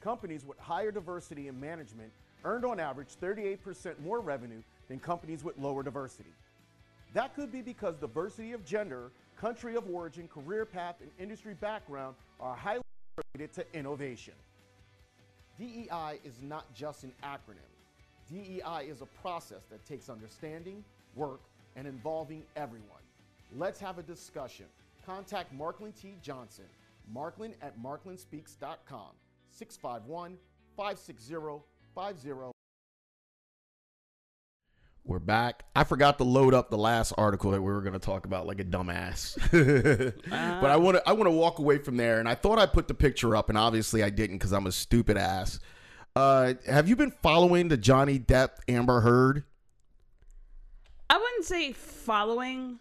Companies with higher diversity in management earned on average 38% more revenue than companies with lower diversity. That could be because diversity of gender, country of origin, career path, and industry background are highly related to innovation. DEI is not just an acronym. DEI is a process that takes understanding, work, and involving everyone. Let's have a discussion. Contact Marklin T. Johnson, Marklin at marklinspeaks.com, 651 560 50 We're back. I forgot to load up the last article that we were going to talk about like a dumbass. but I want to I want to walk away from there and I thought I put the picture up and obviously I didn't cuz I'm a stupid ass. Uh, have you been following the Johnny Depp Amber Heard? I wouldn't say following.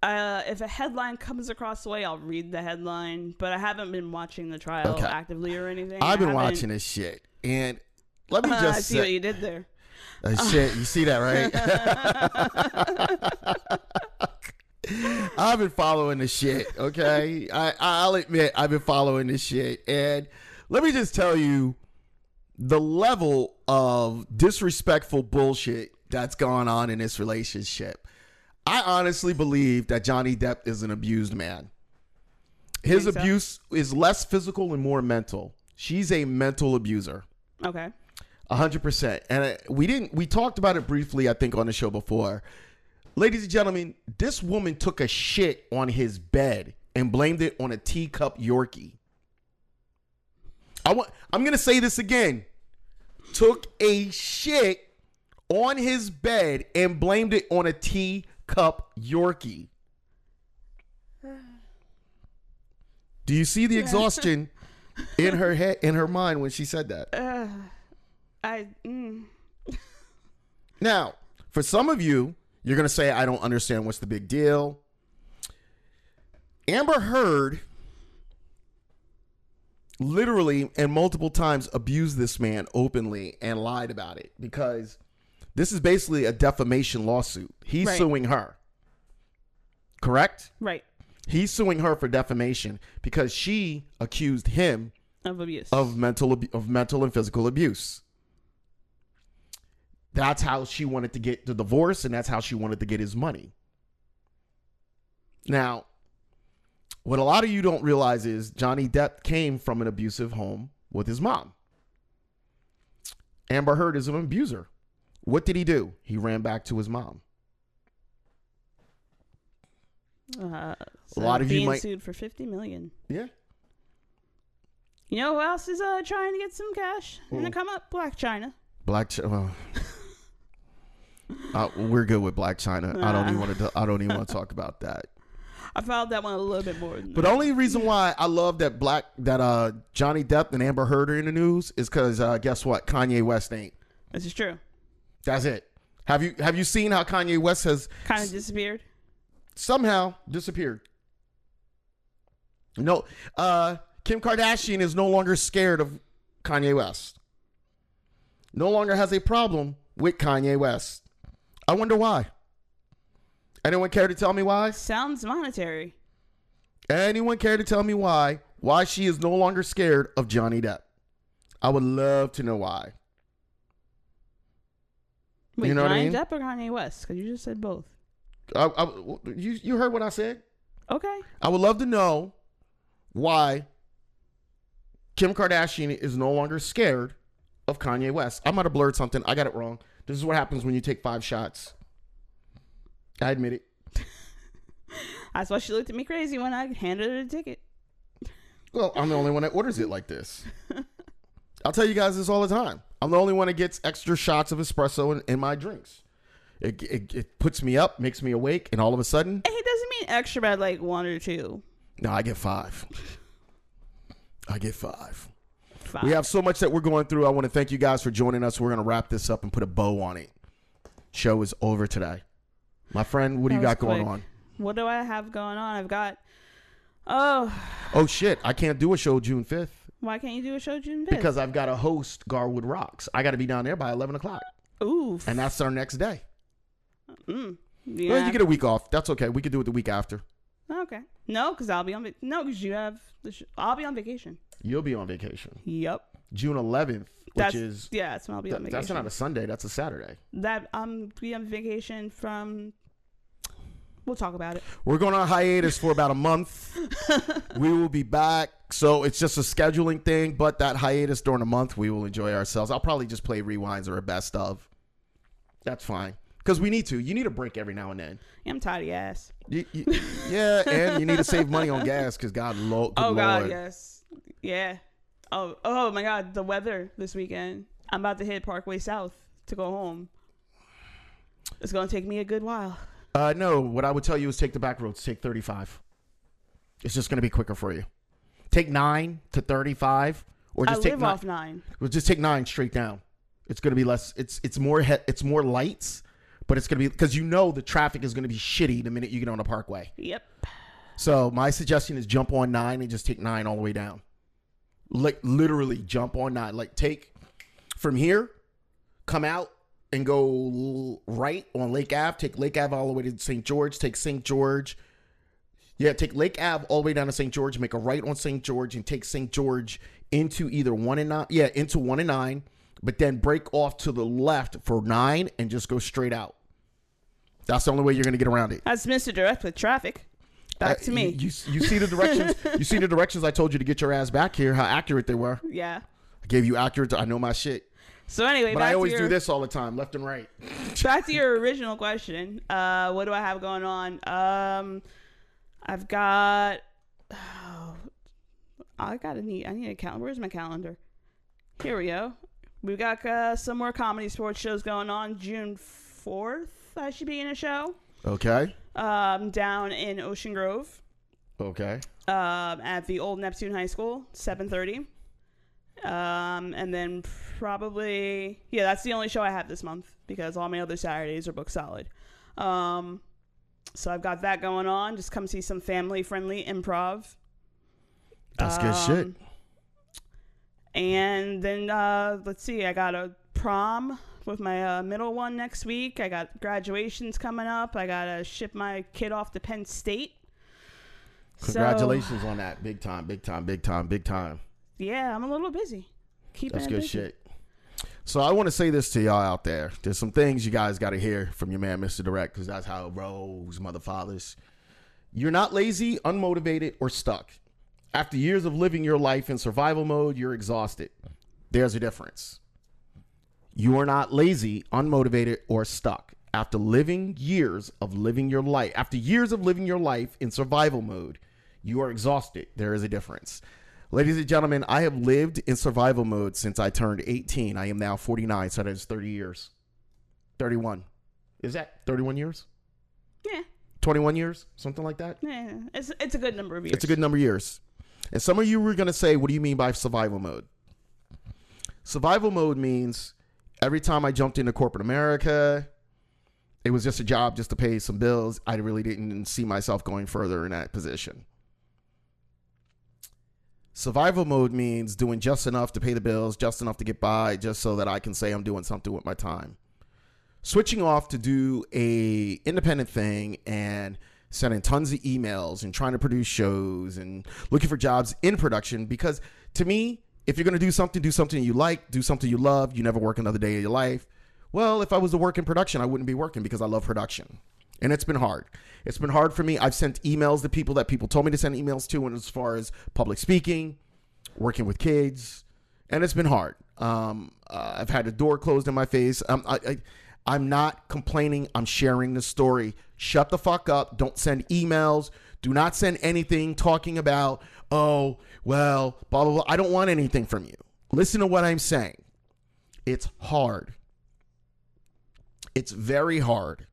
Uh, if a headline comes across the way, I'll read the headline, but I haven't been watching the trial Okay. actively or anything. I've been watching this shit and let me Uh, just I see say, what you did there. Uh, shit, you see that, right? I've been following this shit, okay? I, I'll admit I've been following this shit. And let me just tell you the level of disrespectful bullshit that's gone on in this relationship. I honestly believe that Johnny Depp is an abused man. His Think so? abuse is less physical and more mental. She's a mental abuser. Okay. A hundred percent. And uh, we didn't. We talked about it briefly, I think, on the show before. Ladies and gentlemen, this woman took a shit on his bed and blamed it on a teacup Yorkie. I want. I'm gonna say this again. Took a shit on his bed and blamed it on a teacup Yorkie. Do you see the exhaustion in her head, in her mind when she said that? I. Mm. Now, for some of you, you're going to say, I don't understand what's the big deal. Amber Heard literally and multiple times abused this man openly and lied about it because this is basically a defamation lawsuit. He's Right. suing her. Correct? Right. He's suing her for defamation because she accused him Of abuse. of mental of mental and physical abuse. That's how she wanted to get the divorce, and that's how she wanted to get his money. Now, what a lot of you don't realize is Johnny Depp came from an abusive home with his mom. Amber Heard is an abuser. What did he do? He ran back to his mom. Uh, A lot of you being might- sued for fifty million. Yeah. You know who else is uh trying to get some cash and to come up? Blac Chyna. Black. Ch- well, uh, we're good with Blac Chyna. I don't even want to. I don't even want to talk about that. I found that one a little bit more. Than But the only reason why I love that Black that uh Johnny Depp and Amber Heard are in the news is because uh, guess what? Kanye West ain't. this is true. That's it. Have you have you seen how Kanye West has Kind of disappeared. somehow disappeared? No, uh, Kim Kardashian is no longer scared of Kanye West. No longer has a problem with Kanye West. I wonder why. Anyone care to tell me why? Sounds monetary. Anyone care to tell me why? Why she is no longer scared of Johnny Depp? I would love to know why. Wait, You know what I Johnny mean? Depp or Kanye West? Because you just said both. I, I, you you heard what I said? Okay. I would love to know why Kim Kardashian is no longer scared of Kanye West. I might have blurred something. I got it wrong. This is what happens when you take five shots. I admit it. That's why she looked at me crazy when I handed her the ticket. Well, I'm the only one that orders it like this. I'll tell you guys this all the time. I'm the only one that gets extra shots of espresso in, in my drinks. It, it, it puts me up, makes me awake, and all of a sudden, And he doesn't mean extra bad like one or two. no, I get five. I get five. We have so much that we're going through. I want to thank you guys for joining us. We're going to wrap this up and put a bow on it. Show is over today. My friend, what do you got was going on? What do I have going on? I've got. Oh, Oh, shit. I can't do a show June 5th why can't you do a show June 5th? because I've got to host Garwood Rocks. I got to be down there by 11 o'clock. Ooh. And that's our next day. Mm. Well, Yeah. you get a week off. That's okay. We could do it the week after. Okay. No, because I'll be on. Va- no, because you have. The sh- I'll be on vacation. You'll be on vacation. Yep. June 11th, which That's is. yeah. That's when I'll be on th- vacation. that's not a Sunday. That's a Saturday. that I'm be on vacation from. We'll talk about it. We're going on hiatus for about a month. we will be back. So it's just a scheduling thing, but that hiatus during the month, we will enjoy ourselves. I'll probably just play rewinds or a best of. That's fine. Because we need to. You need a break every now and then. I'm tired of. You- you- yeah, and you need to save money on gas because God, lo- oh God, yes, yeah. Oh, oh my God, the weather this weekend. I'm about to hit Parkway South to go home. It's gonna take me a good while. Uh, no, what I would tell you is take the back roads. Take 35. It's just going to be quicker for you. Take 9 to 35 or I just take live nine, off nine. Well, just take 9 straight down. It's going to be less it's it's more he, it's more lights, but it's going to be cuz you know the traffic is going to be shitty the minute you get on the parkway. Yep. So, my suggestion is jump on 9 and just take 9 all the way down. Like literally jump on 9. Like take from here, come out and go right on Lake Ave. Take Lake Ave all the way to St. George. Take St. George. Yeah, take Lake Ave all the way down to St. George. Make a right on St. George and take St. George into either one and nine. Yeah, into one and nine, but then break off to the left for nine and just go straight out. That's the only way you're going to get around it. That's Mr. Direct with traffic. Back Uh, to me. You, you, you see the directions. you see the directions I told you to get your ass back here. How accurate they were. yeah. I gave you accurate. I know my shit. So anyway, But I always your, do this all the time, left and right. back to your original question. Uh, what do I have going on? Um, I've got. Oh, I gotta need. I need a calendar. Where's my calendar? Here we go. We've got uh, some more comedy sports shows going on. June fourth, I should be in a show. Okay. Um, down in Ocean Grove. Okay. Um, at the old Neptune High School, seven thirty. Um, and then probably yeah, that's the only show I have this month because all my other Saturdays are booked solid. Um, so I've got that going on. Just come see some family friendly improv. That's good shit. Um, And then uh, let's see, I got a prom with my uh, middle one next week. I got graduations coming up. I gotta ship my kid off to Penn State. So, Congratulations on that. Big time, big time, big time, big time. yeah, I'm a little busy. Keeping That's it good busy. shit. So I want to say this to y'all out there. There's some things you guys got to hear from your man, Mr. Direct, because that's how it rolls, mother fathers. You're not lazy, unmotivated, or stuck. After years of living your life in survival mode, you're exhausted. There's a difference. You are not lazy, unmotivated, or stuck. After living years of living your life, after years of living your life in survival mode, you are exhausted. There is a difference. Ladies and gentlemen, I have lived in survival mode since I turned 18. I am now 49, so that is 30 years. 31. Is that 31 years? Yeah. 21 years? Something like that? Yeah, it's it's a good number of years. It's a good number of years. And some of you were going to say, what do you mean by survival mode? Survival mode means every time I jumped into corporate America, it was just a job just to pay some bills. I really didn't see myself going further in that position. Survival mode means doing just enough to pay the bills, just enough to get by, just so that I can say I'm doing something with my time. Switching off to do a independent thing and sending tons of emails and trying to produce shows and looking for jobs in production because to me, if you're going to do something, do something you like, do something you love, you never work another day of your life. Well, if I was to work in production, I wouldn't be working because I love production. And it's been hard. It's been hard for me. I've sent emails to people that people told me to send emails to, and as far as public speaking, working with kids, and it's been hard. Um, uh, I've had a door closed in my face. Um, I, I, I'm not complaining. I'm sharing the story. Shut the fuck up. Don't send emails. Do not send anything talking about, oh, well, blah, blah, blah. I don't want anything from you. Listen to what I'm saying. It's hard. It's very hard.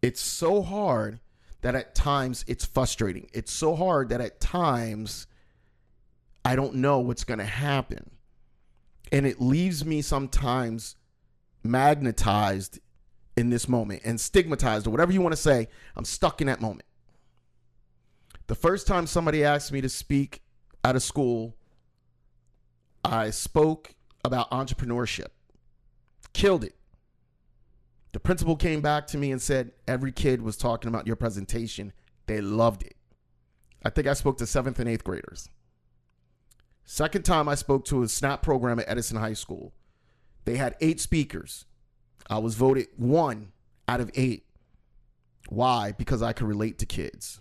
It's so hard that at times it's frustrating. It's so hard that at times I don't know what's going to happen. And it leaves me sometimes magnetized in this moment and stigmatized or whatever you want to say. I'm stuck in that moment. The first time somebody asked me to speak at a school, I spoke about entrepreneurship. Killed it. The principal came back to me and said, Every kid was talking about your presentation. They loved it. I think I spoke to seventh and eighth graders. Second time I spoke to a SNAP program at Edison High School. They had eight speakers. I was voted one out of eight. Why? Because I could relate to kids.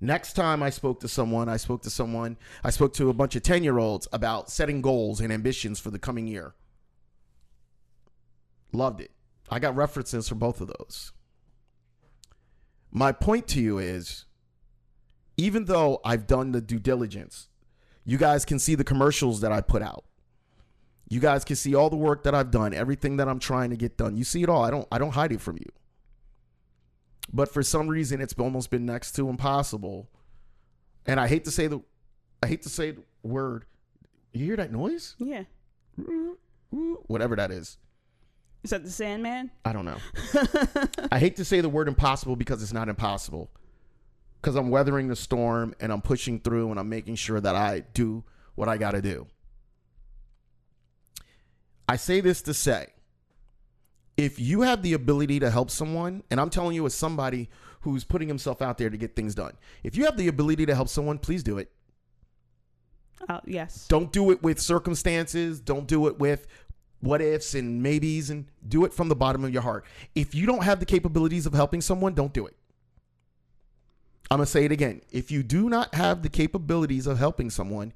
Next time I spoke to someone, I spoke to someone, I spoke to a bunch of 10 year olds about setting goals and ambitions for the coming year. Loved it. I got references for both of those. My point to you is even though I've done the due diligence, you guys can see the commercials that I put out. You guys can see all the work that I've done, everything that I'm trying to get done. You see it all. I don't I don't hide it from you. But for some reason it's almost been next to impossible. And I hate to say the I hate to say the word. You hear that noise? Yeah. Whatever that is. Is that the Sandman? I don't know. I hate to say the word impossible because it's not impossible. Because I'm weathering the storm and I'm pushing through and I'm making sure that I do what I got to do. I say this to say if you have the ability to help someone, and I'm telling you as somebody who's putting himself out there to get things done, if you have the ability to help someone, please do it. Uh, yes. Don't do it with circumstances. Don't do it with what ifs and maybes and do it from the bottom of your heart. If you don't have the capabilities of helping someone, don't do it. I'm going to say it again. If you do not have the capabilities of helping someone,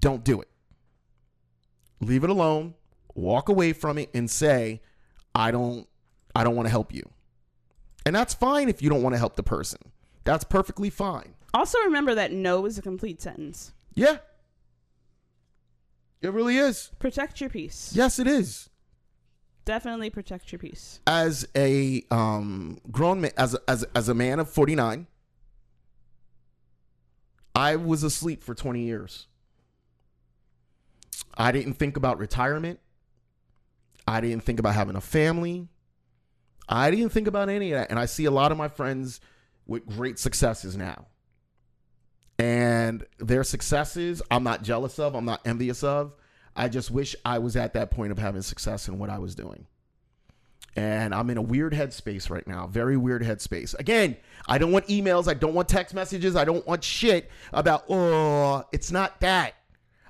don't do it. Leave it alone. Walk away from it and say, "I don't I don't want to help you." And that's fine if you don't want to help the person. That's perfectly fine. Also, remember that no is a complete sentence. Yeah. It really is. Protect your peace. Yes, it is. Definitely protect your peace. As a um, grown man, as a, as a- as a man of 49, I was asleep for 20 years. I didn't think about retirement. I didn't think about having a family. I didn't think about any of that. And I see a lot of my friends with great successes now. And their successes, I'm not jealous of, I'm not envious of. I just wish I was at that point of having success in what I was doing. And I'm in a weird headspace right now, very weird headspace. Again, I don't want emails, I don't want text messages, I don't want shit about, oh, it's not that.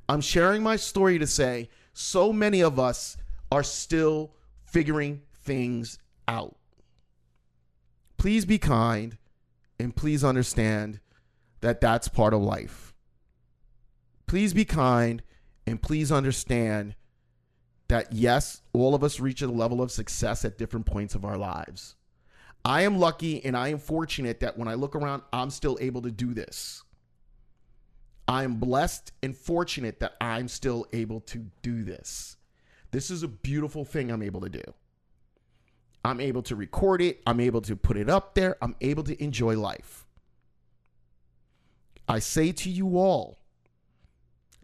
I'm sharing my story to say so many of us are still figuring things out. Please be kind and please understand that that's part of life. Please be kind and please understand that yes, all of us reach a level of success at different points of our lives. I am lucky and I am fortunate that when I look around, I'm still able to do this. I am blessed and fortunate that I'm still able to do this. This is a beautiful thing I'm able to do. I'm able to record it. I'm able to put it up there. I'm able to enjoy life. I say to you all,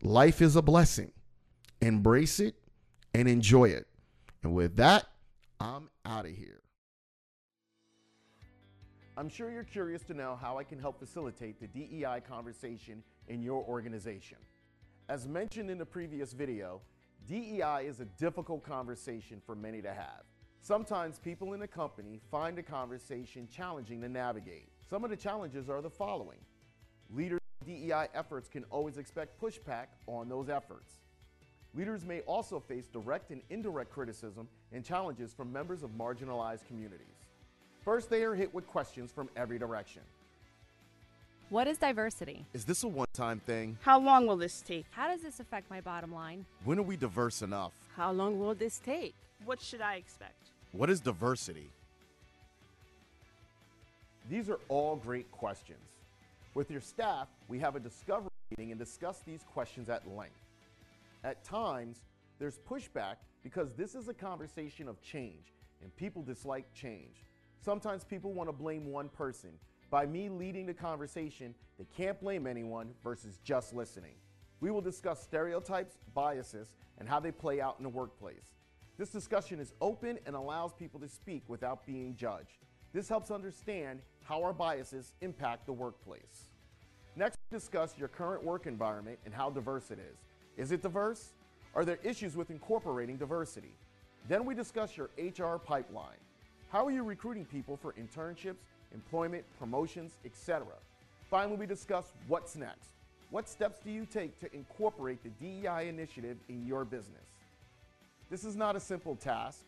life is a blessing. Embrace it and enjoy it. And with that, I'm out of here. I'm sure you're curious to know how I can help facilitate the DEI conversation in your organization. As mentioned in the previous video, DEI is a difficult conversation for many to have. Sometimes people in a company find a conversation challenging to navigate. Some of the challenges are the following. Leaders DEI efforts can always expect pushback on those efforts. Leaders may also face direct and indirect criticism and challenges from members of marginalized communities. First, they are hit with questions from every direction. What is diversity? Is this a one time thing? How long will this take? How does this affect my bottom line? When are we diverse enough? How long will this take? What should I expect? What is diversity? These are all great questions. With your staff, we have a discovery meeting and discuss these questions at length. At times, there's pushback because this is a conversation of change and people dislike change. Sometimes people want to blame one person. By me leading the conversation, they can't blame anyone versus just listening. We will discuss stereotypes, biases, and how they play out in the workplace. This discussion is open and allows people to speak without being judged. This helps understand how our biases impact the workplace. Next, discuss your current work environment and how diverse it is. Is it diverse? Are there issues with incorporating diversity? Then we discuss your HR pipeline. How are you recruiting people for internships, employment, promotions, etc.? Finally, we discuss what's next. What steps do you take to incorporate the DEI initiative in your business? This is not a simple task.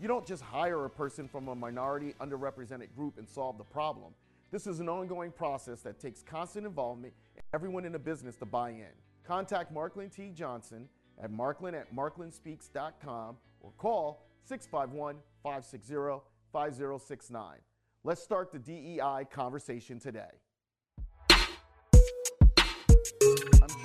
You don't just hire a person from a minority, underrepresented group and solve the problem. This is an ongoing process that takes constant involvement and everyone in the business to buy in. Contact Marklin T. Johnson at marklin at marklinspeaks.com or call 651 560 5069. Let's start the DEI conversation today. I'm